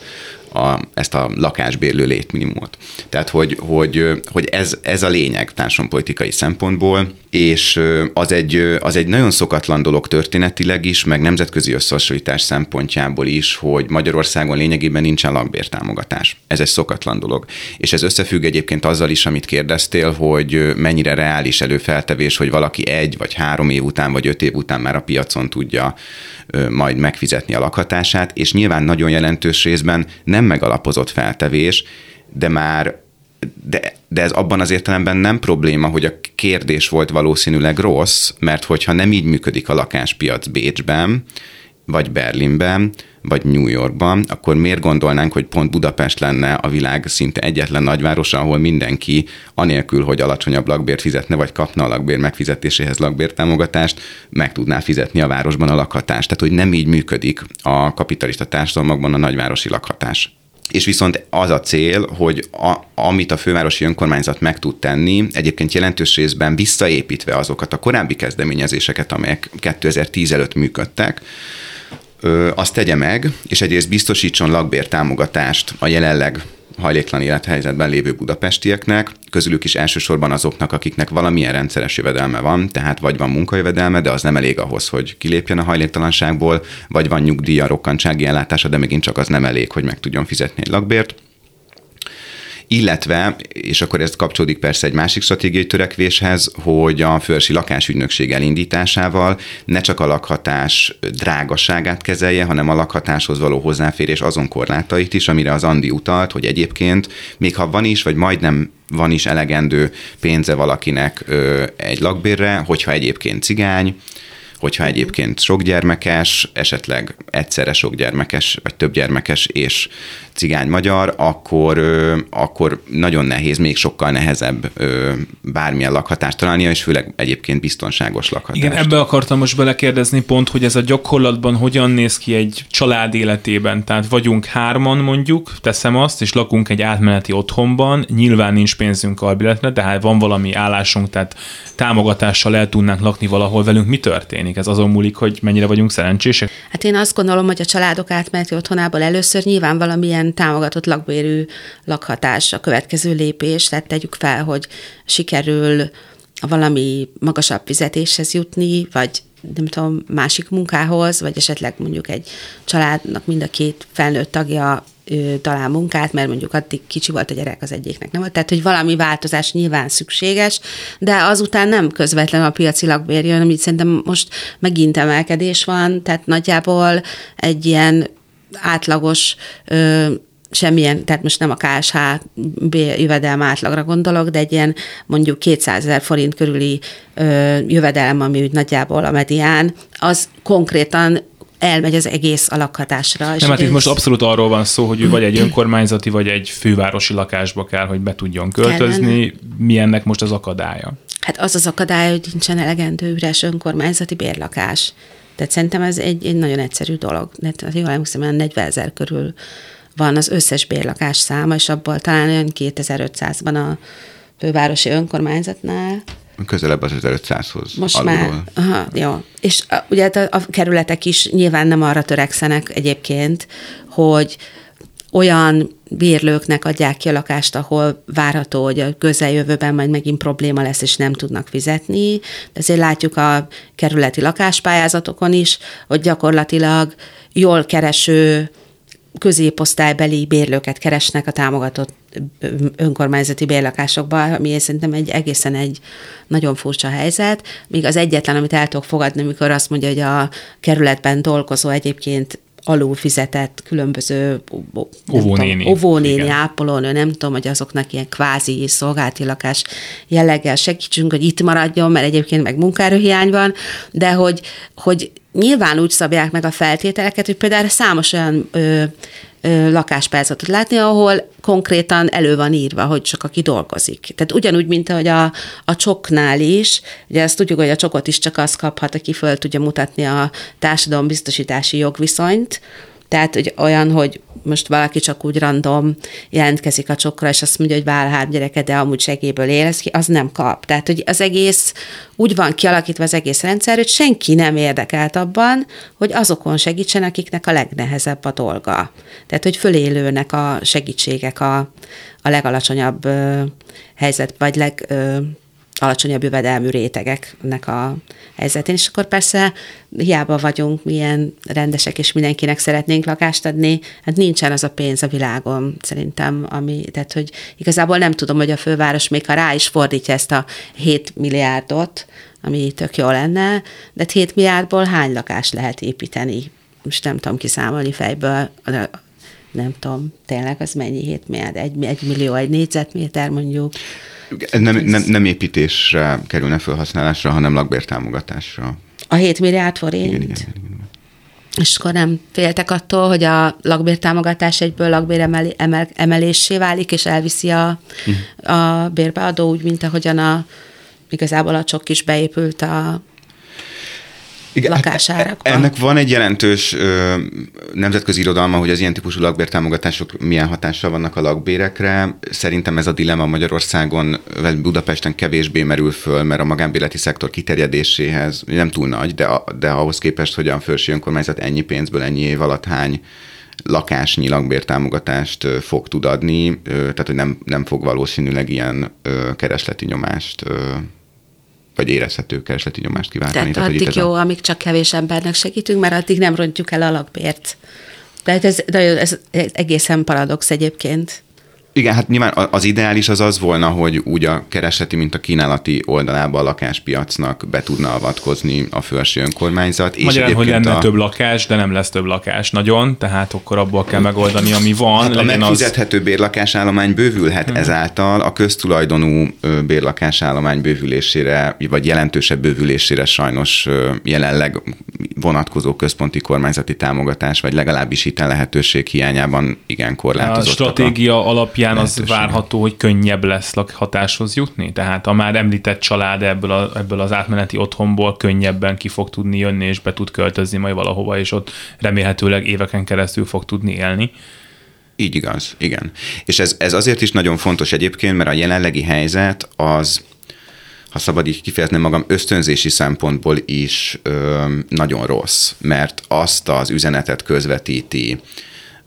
a, ezt a lakásbérlő létminimumot. Tehát, hogy, hogy, hogy ez, ez a lényeg társadalompolitikai szempontból, és az egy, az egy nagyon szokatlan dolog történetileg is, meg nemzetközi összehasonlítás szempontjából is, hogy Magyarországon lényegében nincsen lakbértámogatás. Ez egy szokatlan dolog. És ez összefügg egyébként azzal is, amit kérdeztél, hogy mennyire reális előfeltevés, hogy valaki egy vagy három év után, vagy öt év után már a piacon tudja majd megfizetni a lakhatását, és nyilván nagyon jelentős részben nem megalapozott feltevés, de már de, de ez abban az értelemben nem probléma, hogy a kérdés volt valószínűleg rossz, mert hogyha nem így működik a lakáspiac Bécsben, vagy Berlinben, vagy New Yorkban, akkor miért gondolnánk, hogy pont Budapest lenne a világ szinte egyetlen nagyvárosa, ahol mindenki, anélkül, hogy alacsonyabb lakbért fizetne, vagy kapna a lakbér megfizetéséhez lakbértámogatást, meg tudná fizetni a városban a lakhatást. Tehát, hogy nem így működik a kapitalista társadalmakban a nagyvárosi lakhatás. És viszont az a cél, hogy a, amit a fővárosi önkormányzat meg tud tenni, egyébként jelentős részben visszaépítve azokat a korábbi kezdeményezéseket, amelyek 2010 előtt működtek, azt tegye meg, és egyrészt biztosítson lakbértámogatást a jelenleg hajléktalan élethelyzetben lévő budapestieknek, közülük is elsősorban azoknak, akiknek valamilyen rendszeres jövedelme van, tehát vagy van munkajövedelme, de az nem elég ahhoz, hogy kilépjen a hajléktalanságból, vagy van nyugdíja, rokkantsági ellátása, de megint csak az nem elég, hogy meg tudjon fizetni egy lakbért illetve, és akkor ez kapcsolódik persze egy másik stratégiai törekvéshez, hogy a fővárosi lakásügynökség elindításával ne csak a lakhatás drágaságát kezelje, hanem a lakhatáshoz való hozzáférés azon korlátait is, amire az Andi utalt, hogy egyébként még ha van is, vagy majdnem van is elegendő pénze valakinek ö, egy lakbérre, hogyha egyébként cigány, hogyha egyébként sok gyermekes, esetleg egyszerre sok gyermekes, vagy több gyermekes és cigány magyar, akkor, akkor nagyon nehéz, még sokkal nehezebb bármilyen lakhatást találnia, és főleg egyébként biztonságos lakhatást. Igen, ebbe akartam most belekérdezni pont, hogy ez a gyakorlatban hogyan néz ki egy család életében. Tehát vagyunk hárman mondjuk, teszem azt, és lakunk egy átmeneti otthonban, nyilván nincs pénzünk albiletre, tehát van valami állásunk, tehát támogatással el tudnánk lakni valahol velünk. Mi történik? Ez azon múlik, hogy mennyire vagyunk szerencsések? Hát én azt gondolom, hogy a családok átmeneti otthonából először nyilván valamilyen ilyen támogatott lakbérű lakhatás a következő lépés, tehát tegyük fel, hogy sikerül valami magasabb fizetéshez jutni, vagy nem tudom, másik munkához, vagy esetleg mondjuk egy családnak mind a két felnőtt tagja ő, talál munkát, mert mondjuk addig kicsi volt a gyerek az egyiknek, nem volt. Tehát, hogy valami változás nyilván szükséges, de azután nem közvetlen a piaci lakbér jön, amit szerintem most megint emelkedés van, tehát nagyjából egy ilyen átlagos ö, semmilyen, tehát most nem a KSH jövedelme átlagra gondolok, de egy ilyen mondjuk 200 ezer forint körüli ö, jövedelem, ami úgy nagyjából a medián, az konkrétan elmegy az egész a lakhatásra. Nem, hát itt most abszolút arról van szó, hogy ő vagy egy önkormányzati, vagy egy fővárosi lakásba kell, hogy be tudjon költözni. Mi ennek most az akadálya? Hát az az akadály, hogy nincsen elegendő üres önkormányzati bérlakás. Tehát szerintem ez egy, egy nagyon egyszerű dolog. Ha jól emlékszem, olyan 40 ezer körül van az összes bérlakás száma, és abból talán olyan 2500-ban a fővárosi önkormányzatnál. Közelebb az 1500-hoz Most alulról. már, aha, jó. És a, ugye hát a, a kerületek is nyilván nem arra törekszenek egyébként, hogy olyan bérlőknek adják ki a lakást, ahol várható, hogy a közeljövőben majd megint probléma lesz, és nem tudnak fizetni. Ezért látjuk a kerületi lakáspályázatokon is, hogy gyakorlatilag jól kereső középosztálybeli bérlőket keresnek a támogatott önkormányzati bérlakásokba, ami szerintem egy egészen egy nagyon furcsa helyzet. Míg az egyetlen, amit el tudok fogadni, amikor azt mondja, hogy a kerületben dolgozó egyébként alul fizetett különböző Óvónéni. tudom, óvónéni, ápolónő, nem tudom, hogy azoknak ilyen kvázi szolgálati lakás jelleggel segítsünk, hogy itt maradjon, mert egyébként meg munkaerőhiány van, de hogy, hogy nyilván úgy szabják meg a feltételeket, hogy például számos olyan ö, ö, lakáspályázatot látni, ahol konkrétan elő van írva, hogy csak aki dolgozik. Tehát ugyanúgy, mint ahogy a, a csoknál is, ugye azt tudjuk, hogy a csokot is csak az kaphat, aki föl tudja mutatni a társadalombiztosítási jogviszonyt, tehát, hogy olyan, hogy most valaki csak úgy random jelentkezik a csokra, és azt mondja, hogy vál három gyereket, de amúgy segélyből él, ki, az nem kap. Tehát, hogy az egész úgy van kialakítva az egész rendszer, hogy senki nem érdekelt abban, hogy azokon segítsen, akiknek a legnehezebb a dolga. Tehát, hogy fölélőnek a segítségek a, a legalacsonyabb ö, helyzet, vagy leg... Ö, alacsonyabb jövedelmű rétegeknek a helyzetén, és akkor persze hiába vagyunk milyen rendesek, és mindenkinek szeretnénk lakást adni, hát nincsen az a pénz a világon, szerintem, ami, tehát, hogy igazából nem tudom, hogy a főváros még ha rá is fordítja ezt a 7 milliárdot, ami tök jó lenne, de 7 milliárdból hány lakást lehet építeni? Most nem tudom kiszámolni fejből, nem tudom, tényleg az mennyi 7 milliárd, egy, egy millió, egy négyzetméter mondjuk. Nem, nem, nem építésre kerülne felhasználásra, hanem lakbértámogatásra. A 7 milliárd forint? Igen, igen, igen. igen. És akkor nem féltek attól, hogy a lakbértámogatás egyből lakbér emel, emel, emelésé válik, és elviszi a, a bérbeadó, úgy, mint ahogyan a, igazából a csok is beépült a Igen, hát lakásárakba. Ennek van egy jelentős ö, nemzetközi irodalma, hogy az ilyen típusú lakbértámogatások milyen hatással vannak a lakbérekre. Szerintem ez a dilemma Magyarországon, vagy Budapesten kevésbé merül föl, mert a magánbéleti szektor kiterjedéséhez nem túl nagy, de, de ahhoz képest, hogy a felső önkormányzat ennyi pénzből ennyi év alatt hány lakásnyi lakbértámogatást fog tud adni, tehát hogy nem, nem fog valószínűleg ilyen keresleti nyomást vagy érezhető keresleti nyomást kiváltani. Tehát hogy addig jó, a- amíg csak kevés embernek segítünk, mert addig nem rontjuk el a lakbért. Tehát ez, nagyon, ez egészen paradox egyébként. Igen, hát nyilván a- az ideális az az volna, hogy úgy a keresleti, mint a kínálati oldalába a lakáspiacnak be tudna avatkozni a felső önkormányzat. És Magyarán, hogy egyébként lenne a, több lakás, de nem lesz több lakás nagyon, tehát akkor abból kell megoldani, ami van. Hát a legyen az... megfizethető bérlakásállomány bővülhet hmm. ezáltal, a köztulajdonú bérlakásállomány bővülésére, vagy jelentősebb bővülésére sajnos jelenleg vonatkozó központi kormányzati támogatás, vagy legalábbis hitel lehetőség hiányában igen A korlátozottak. stratégia alapján az lehetőségek. várható, hogy könnyebb lesz lakhatáshoz jutni? Tehát a már említett család ebből, a, ebből az átmeneti otthonból könnyebben ki fog tudni jönni, és be tud költözni majd valahova, és ott remélhetőleg éveken keresztül fog tudni élni. Így igaz, igen. És ez, ez azért is nagyon fontos egyébként, mert a jelenlegi helyzet az, ha szabad így kifejezni magam, ösztönzési szempontból is ö, nagyon rossz, mert azt az üzenetet közvetíti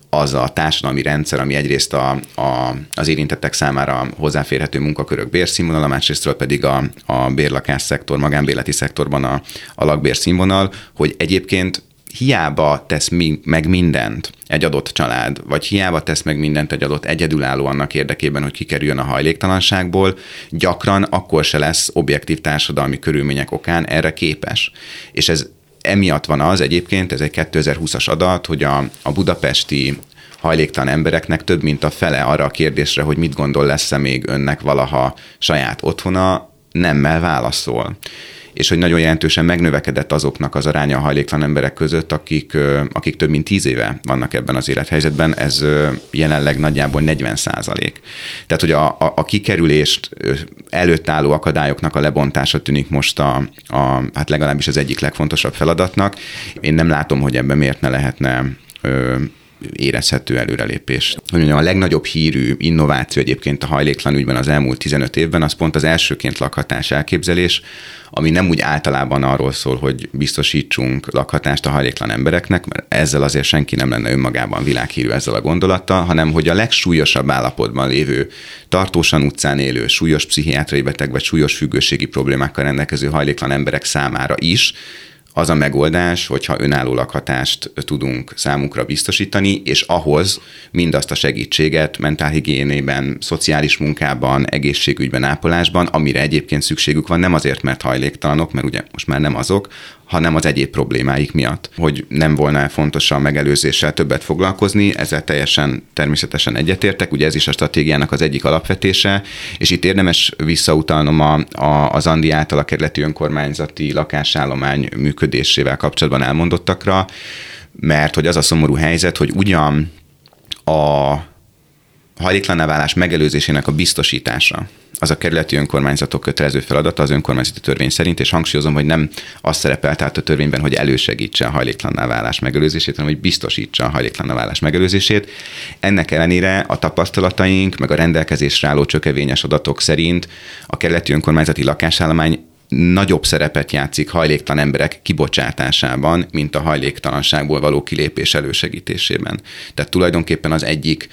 az a társadalmi rendszer, ami egyrészt a, a, az érintettek számára hozzáférhető munkakörök bérszínvonala, másrésztről pedig a, a bérlakás szektor, magánbéleti szektorban a, a lakbérszínvonal, hogy egyébként hiába tesz mi, meg mindent egy adott család, vagy hiába tesz meg mindent egy adott egyedülálló annak érdekében, hogy kikerüljön a hajléktalanságból, gyakran akkor se lesz objektív társadalmi körülmények okán erre képes. És ez emiatt van az egyébként, ez egy 2020-as adat, hogy a, a budapesti hajléktalan embereknek több mint a fele arra a kérdésre, hogy mit gondol lesz-e még önnek valaha saját otthona, nemmel válaszol. És hogy nagyon jelentősen megnövekedett azoknak az aránya a hajléktalan emberek között, akik, akik több mint tíz éve vannak ebben az élethelyzetben, ez jelenleg nagyjából 40 százalék. Tehát, hogy a, a, a kikerülést előtt álló akadályoknak a lebontása tűnik most a, a, hát legalábbis az egyik legfontosabb feladatnak. Én nem látom, hogy ebben miért ne lehetne érezhető előrelépés. Hogy mondjam, a legnagyobb hírű innováció egyébként a hajléktalan ügyben az elmúlt 15 évben, az pont az elsőként lakhatás elképzelés, ami nem úgy általában arról szól, hogy biztosítsunk lakhatást a hajléktalan embereknek, mert ezzel azért senki nem lenne önmagában világhírű ezzel a gondolattal, hanem hogy a legsúlyosabb állapotban lévő, tartósan utcán élő, súlyos pszichiátriai beteg vagy súlyos függőségi problémákkal rendelkező hajléktalan emberek számára is az a megoldás, hogyha önálló lakhatást tudunk számukra biztosítani, és ahhoz mindazt a segítséget mentálhigiénében, szociális munkában, egészségügyben, ápolásban, amire egyébként szükségük van, nem azért, mert hajléktalanok, mert ugye most már nem azok, hanem az egyéb problémáik miatt. Hogy nem volna fontos a megelőzéssel többet foglalkozni, ezzel teljesen természetesen egyetértek, ugye ez is a stratégiának az egyik alapvetése, és itt érdemes visszautalnom a, a, az Andi által a kerületi önkormányzati lakásállomány működésével kapcsolatban elmondottakra, mert hogy az a szomorú helyzet, hogy ugyan a hajléktalanná válás megelőzésének a biztosítása az a kerületi önkormányzatok kötelező feladata az önkormányzati törvény szerint, és hangsúlyozom, hogy nem az szerepel tehát a törvényben, hogy elősegítse a hajléktalanná válás megelőzését, hanem hogy biztosítsa a hajléktalanná válás megelőzését. Ennek ellenére a tapasztalataink, meg a rendelkezésre álló csökevényes adatok szerint a kerületi önkormányzati lakásállomány nagyobb szerepet játszik hajléktalan emberek kibocsátásában, mint a hajléktalanságból való kilépés elősegítésében. Tehát tulajdonképpen az egyik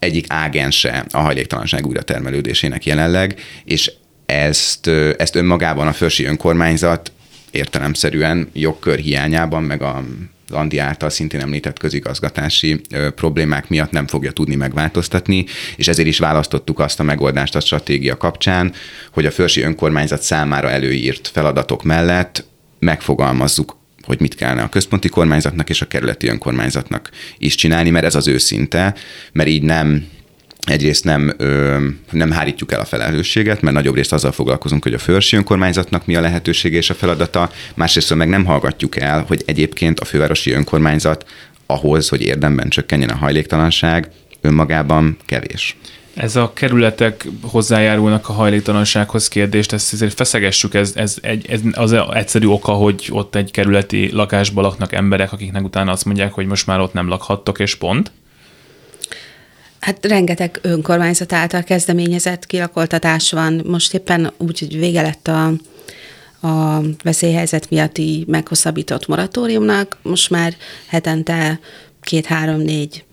egyik ágense a hajléktalanság újra termelődésének jelenleg, és ezt, ezt önmagában a fősi önkormányzat értelemszerűen jogkör hiányában, meg a Andi által szintén említett közigazgatási ö, problémák miatt nem fogja tudni megváltoztatni, és ezért is választottuk azt a megoldást a stratégia kapcsán, hogy a fősi önkormányzat számára előírt feladatok mellett megfogalmazzuk hogy mit kellene a központi kormányzatnak és a kerületi önkormányzatnak is csinálni, mert ez az őszinte, mert így nem egyrészt nem, ö, nem hárítjuk el a felelősséget, mert nagyobb részt azzal foglalkozunk, hogy a fővárosi önkormányzatnak mi a lehetősége és a feladata, másrészt meg nem hallgatjuk el, hogy egyébként a fővárosi önkormányzat ahhoz, hogy érdemben csökkenjen a hajléktalanság, önmagában kevés. Ez a kerületek hozzájárulnak a hajléktalansághoz kérdést, ezt azért feszegessük, ez, ez, egy, ez az egyszerű oka, hogy ott egy kerületi lakásban laknak emberek, akiknek utána azt mondják, hogy most már ott nem lakhattok, és pont? Hát rengeteg önkormányzat által kezdeményezett kilakoltatás van. Most éppen úgy, hogy vége lett a, a veszélyhelyzet miatti meghosszabbított moratóriumnak, most már hetente két-három-négy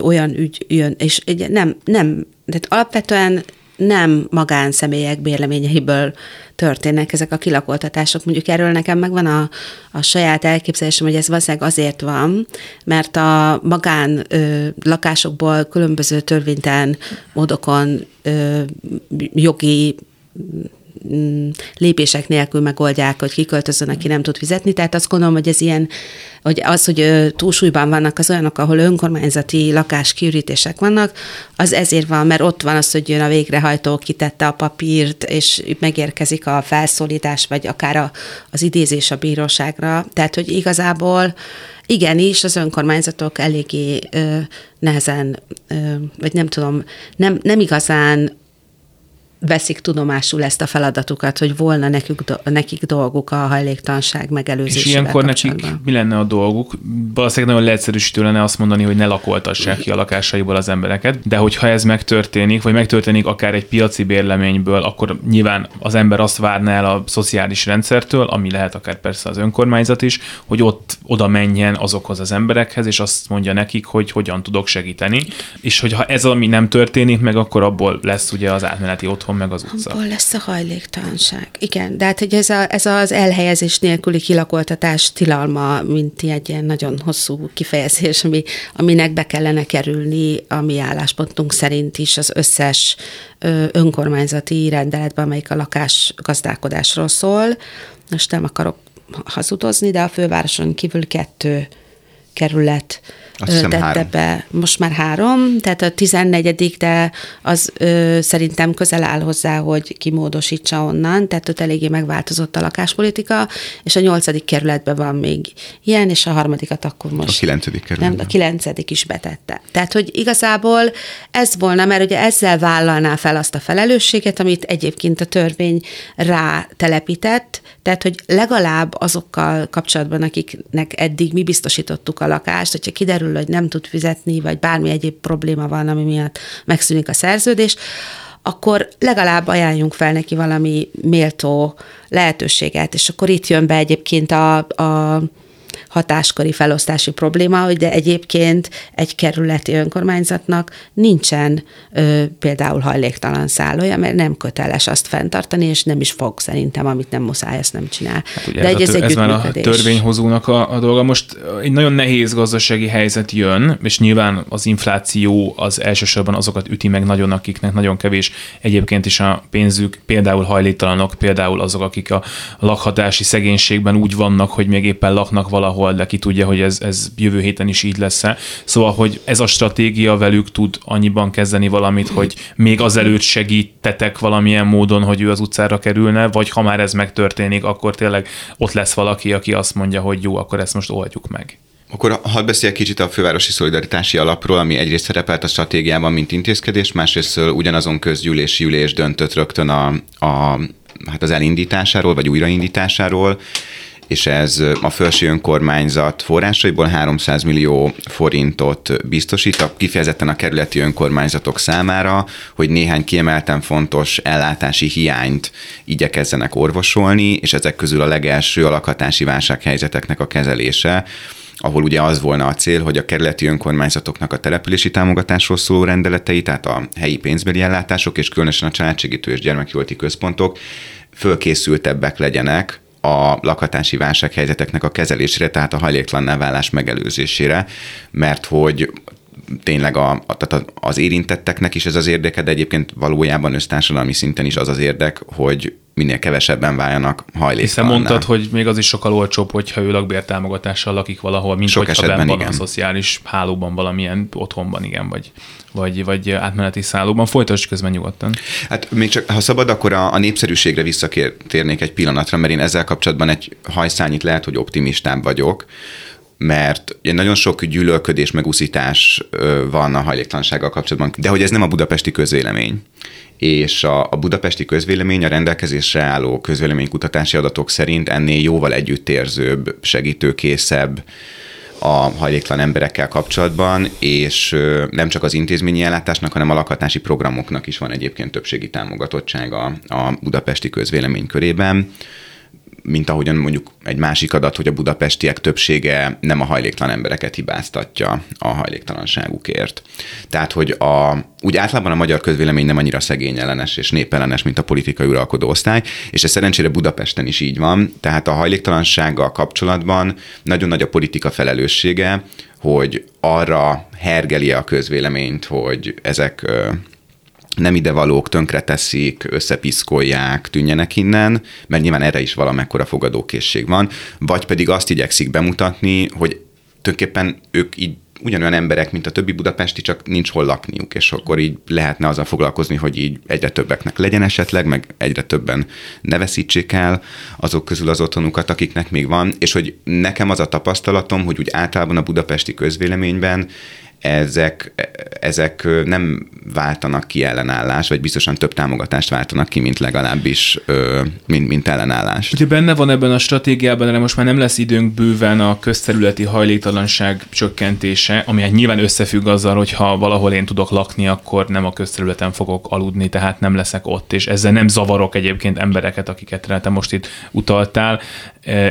olyan ügy jön, és nem, nem, de alapvetően nem magánszemélyek bérleményeiből történnek ezek a kilakoltatások. Mondjuk erről nekem megvan a, a saját elképzelésem, hogy ez valószínűleg azért van, mert a magán ö, lakásokból különböző törvénytelen módokon ö, jogi lépések nélkül megoldják, hogy kiköltözön, aki nem tud fizetni. Tehát azt gondolom, hogy ez ilyen, hogy az, hogy túlsúlyban vannak az olyanok, ahol önkormányzati lakáskiürítések vannak, az ezért van, mert ott van az, hogy jön a végrehajtó, kitette a papírt, és megérkezik a felszólítás, vagy akár a, az idézés a bíróságra. Tehát, hogy igazából igenis az önkormányzatok eléggé ö, nehezen, ö, vagy nem tudom, nem, nem igazán veszik tudomásul ezt a feladatukat, hogy volna nekik, nekik dolguk a hajléktalanság megelőzésével És ilyenkor nekik mi lenne a dolguk? Valószínűleg nagyon leegyszerűsítő lenne azt mondani, hogy ne lakoltassák ki a lakásaiból az embereket, de hogyha ez megtörténik, vagy megtörténik akár egy piaci bérleményből, akkor nyilván az ember azt várná el a szociális rendszertől, ami lehet akár persze az önkormányzat is, hogy ott oda menjen azokhoz az emberekhez, és azt mondja nekik, hogy hogyan tudok segíteni. És hogyha ez ami nem történik meg, akkor abból lesz ugye az átmeneti otthon otthon, meg az utca. Abból lesz a hajléktalanság. Igen, de hát hogy ez, a, ez az elhelyezés nélküli kilakoltatás tilalma, mint egy ilyen nagyon hosszú kifejezés, ami, aminek be kellene kerülni a mi álláspontunk szerint is az összes önkormányzati rendeletben, amelyik a lakás gazdálkodásról szól. Most nem akarok hazudozni, de a fővároson kívül kettő kerület Azt tette három. be. Most már három, tehát a 14 de az ö, szerintem közel áll hozzá, hogy kimódosítsa onnan, tehát ott eléggé megváltozott a lakáspolitika, és a nyolcadik kerületben van még ilyen, és a harmadikat akkor most... A kilencedik Nem, kerületben. a kilencedik is betette. Tehát, hogy igazából ez volna, mert ugye ezzel vállalná fel azt a felelősséget, amit egyébként a törvény rá telepített, tehát, hogy legalább azokkal kapcsolatban, akiknek eddig mi biztosítottuk a lakást, hogyha kiderül, hogy nem tud fizetni, vagy bármi egyéb probléma van, ami miatt megszűnik a szerződés, akkor legalább ajánljunk fel neki valami méltó lehetőséget, és akkor itt jön be egyébként a, a hatáskori felosztási probléma, hogy de egyébként egy kerületi önkormányzatnak nincsen ö, például hajléktalan szállója, mert nem köteles azt fenntartani, és nem is fog szerintem, amit nem muszáj, ezt nem csinál. Hát Ugye de ez, egy, ez a, ez már a törvényhozónak a, a dolga. Most egy nagyon nehéz gazdasági helyzet jön, és nyilván az infláció az elsősorban azokat üti meg nagyon, akiknek nagyon kevés egyébként is a pénzük, például hajléktalanok, például azok, akik a lakhatási szegénységben úgy vannak, hogy még éppen laknak valahol, de ki tudja, hogy ez, ez jövő héten is így lesz-e. Szóval, hogy ez a stratégia velük tud annyiban kezdeni valamit, hogy még azelőtt segítetek valamilyen módon, hogy ő az utcára kerülne, vagy ha már ez megtörténik, akkor tényleg ott lesz valaki, aki azt mondja, hogy jó, akkor ezt most oldjuk meg. Akkor hadd beszéljek kicsit a fővárosi szolidaritási alapról, ami egyrészt szerepelt a stratégiában, mint intézkedés, másrészt ugyanazon közgyűlési ülés döntött rögtön a, a, hát az elindításáról, vagy újraindításáról, és ez a felső önkormányzat forrásaiból 300 millió forintot biztosít, a, kifejezetten a kerületi önkormányzatok számára, hogy néhány kiemelten fontos ellátási hiányt igyekezzenek orvosolni, és ezek közül a legelső a lakhatási válsághelyzeteknek a kezelése, ahol ugye az volna a cél, hogy a kerületi önkormányzatoknak a települési támogatásról szóló rendeletei, tehát a helyi pénzbeli ellátások, és különösen a családsegítő és gyermekjóléti központok fölkészültebbek legyenek a lakhatási válsághelyzeteknek a kezelésére, tehát a hajléktalanná válás megelőzésére, mert hogy tényleg a, a, tehát az érintetteknek is ez az érdeke, de egyébként valójában össztársadalmi szinten is az az érdek, hogy minél kevesebben váljanak Hiszen hajléktalanná. mondtad, hogy még az is sokkal olcsóbb, hogyha ő lakbértámogatással lakik valahol, mint Sok hogyha benn van a szociális hálóban valamilyen otthonban, igen, vagy, vagy, vagy átmeneti szállóban. Folytasd közben nyugodtan. Hát még csak, ha szabad, akkor a, a népszerűségre visszatérnék egy pillanatra, mert én ezzel kapcsolatban egy hajszányit lehet, hogy optimistább vagyok, mert ugye nagyon sok gyűlölködés, megúszítás van a hajléktalansággal kapcsolatban, de hogy ez nem a budapesti közvélemény. És a, a budapesti közvélemény a rendelkezésre álló közvéleménykutatási adatok szerint ennél jóval együttérzőbb, segítőkészebb, a hajléktalan emberekkel kapcsolatban, és nem csak az intézményi ellátásnak, hanem a lakhatási programoknak is van egyébként többségi támogatottsága a budapesti közvélemény körében mint ahogyan mondjuk egy másik adat, hogy a budapestiek többsége nem a hajléktalan embereket hibáztatja a hajléktalanságukért. Tehát, hogy a, úgy általában a magyar közvélemény nem annyira szegényellenes és népellenes, mint a politikai uralkodó osztály, és ez szerencsére Budapesten is így van, tehát a hajléktalansággal kapcsolatban nagyon nagy a politika felelőssége, hogy arra hergeli a közvéleményt, hogy ezek nem idevalók, tönkreteszik, összepiszkolják, tűnjenek innen, mert nyilván erre is valamekkora fogadókészség van, vagy pedig azt igyekszik bemutatni, hogy tulajdonképpen ők így ugyanolyan emberek, mint a többi budapesti, csak nincs hol lakniuk, és akkor így lehetne azzal foglalkozni, hogy így egyre többeknek legyen esetleg, meg egyre többen ne veszítsék el azok közül az otthonukat, akiknek még van, és hogy nekem az a tapasztalatom, hogy úgy általában a budapesti közvéleményben ezek, ezek nem váltanak ki ellenállás, vagy biztosan több támogatást váltanak ki, mint legalábbis, mint, mint ellenállást. Ugye benne van ebben a stratégiában, de most már nem lesz időnk bőven a közterületi hajléktalanság csökkentése, ami hát nyilván összefügg azzal, hogy ha valahol én tudok lakni, akkor nem a közterületen fogok aludni, tehát nem leszek ott, és ezzel nem zavarok egyébként embereket, akiket te most itt utaltál,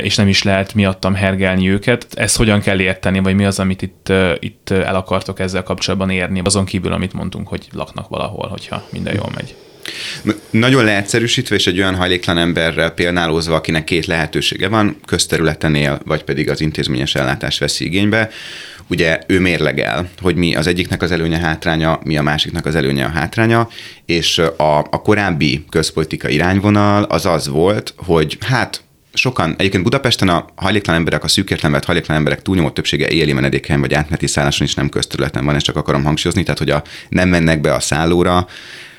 és nem is lehet miattam hergelni őket. Ezt hogyan kell érteni, vagy mi az, amit itt, itt el akartok ezzel kapcsolatban érni, azon kívül, amit mondtunk, hogy laknak valahol, hogyha minden jól megy. Nagyon leegyszerűsítve, és egy olyan hajléktalan emberrel példálózva, akinek két lehetősége van, közterületen él, vagy pedig az intézményes ellátást veszi igénybe, ugye ő mérlegel, hogy mi az egyiknek az előnye hátránya, mi a másiknak az előnye a hátránya, és a, a korábbi közpolitika irányvonal az az volt, hogy hát sokan, egyébként Budapesten a hajléktalan emberek, a szűkértelen vett hajléktalan emberek túlnyomó többsége éli menedékhelyen vagy átmeneti szálláson is nem közterületen van, ezt csak akarom hangsúlyozni, tehát hogy a, nem mennek be a szállóra,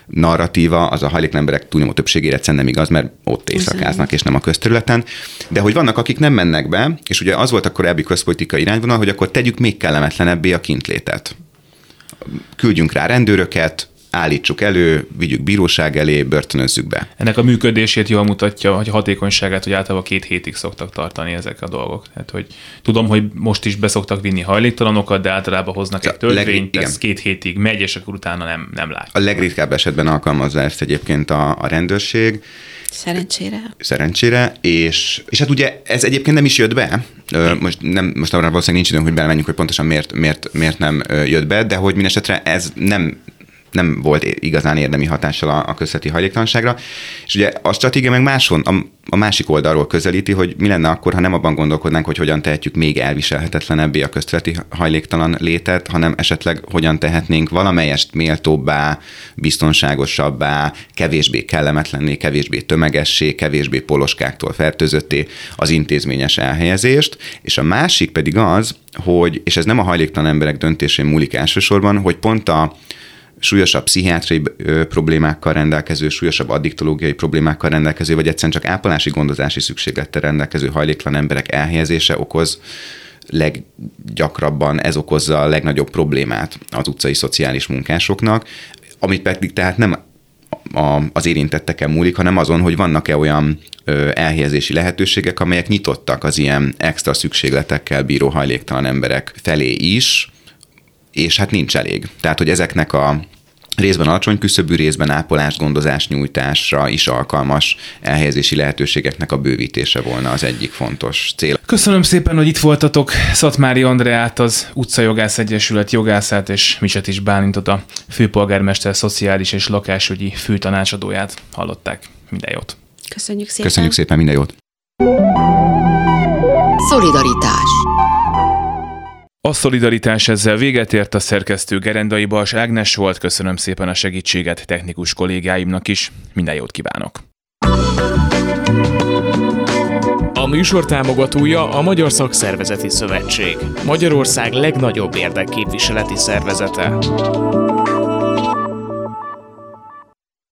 narratíva az a hajléktalan emberek túlnyomó többségére egyszerűen nem igaz, mert ott éjszakáznak, és nem a közterületen. De hogy vannak, akik nem mennek be, és ugye az volt a korábbi közpolitikai irányvonal, hogy akkor tegyük még kellemetlenebbé a kintlétet. Küldjünk rá rendőröket, állítsuk elő, vigyük bíróság elé, börtönözzük be. Ennek a működését jól mutatja, hogy a hatékonyságát, hogy általában két hétig szoktak tartani ezek a dolgok. Tehát, hogy tudom, hogy most is beszoktak vinni hajléktalanokat, de általában hoznak egy törvényt, ez két hétig megy, és akkor utána nem, nem lát. A legritkább esetben alkalmazza ezt egyébként a, a rendőrség. Szerencsére. Szerencsére, és, és hát ugye ez egyébként nem is jött be, most, nem, most arra valószínűleg nincs időnk, hogy belemenjünk, hogy pontosan miért, miért, miért nem jött be, de hogy mindesetre ez nem nem volt igazán érdemi hatással a, a közveti hajléktalanságra. És ugye a stratégia meg máson, a, a másik oldalról közelíti, hogy mi lenne akkor, ha nem abban gondolkodnánk, hogy hogyan tehetjük még elviselhetetlenebbé a közveti hajléktalan létet, hanem esetleg hogyan tehetnénk valamelyest méltóbbá, biztonságosabbá, kevésbé kellemetlenné, kevésbé tömegessé, kevésbé poloskáktól fertőzötté az intézményes elhelyezést. És a másik pedig az, hogy, és ez nem a hajléktalan emberek döntésén múlik elsősorban, hogy pont a, súlyosabb pszichiátriai problémákkal rendelkező, súlyosabb addiktológiai problémákkal rendelkező, vagy egyszerűen csak ápolási gondozási szükséglettel rendelkező hajléktalan emberek elhelyezése okoz leggyakrabban ez okozza a legnagyobb problémát az utcai szociális munkásoknak, amit pedig tehát nem a, az érintetteken múlik, hanem azon, hogy vannak-e olyan ö, elhelyezési lehetőségek, amelyek nyitottak az ilyen extra szükségletekkel bíró hajléktalan emberek felé is, és hát nincs elég. Tehát, hogy ezeknek a részben alacsony küszöbű, részben ápolás, gondozás nyújtásra is alkalmas elhelyezési lehetőségeknek a bővítése volna az egyik fontos cél. Köszönöm szépen, hogy itt voltatok. Szatmári Andreát, az Utcajogász Egyesület jogászát és Micset is Bálintot a főpolgármester szociális és lakásügyi főtanácsadóját hallották. Minden jót! Köszönjük szépen! Köszönjük szépen, minden jót! Szolidaritás a szolidaritás ezzel véget ért a szerkesztő Gerendai Bals Ágnes volt. Köszönöm szépen a segítséget technikus kollégáimnak is. Minden jót kívánok! A műsor támogatója a Magyar Szakszervezeti Szövetség, Magyarország legnagyobb érdekképviseleti szervezete.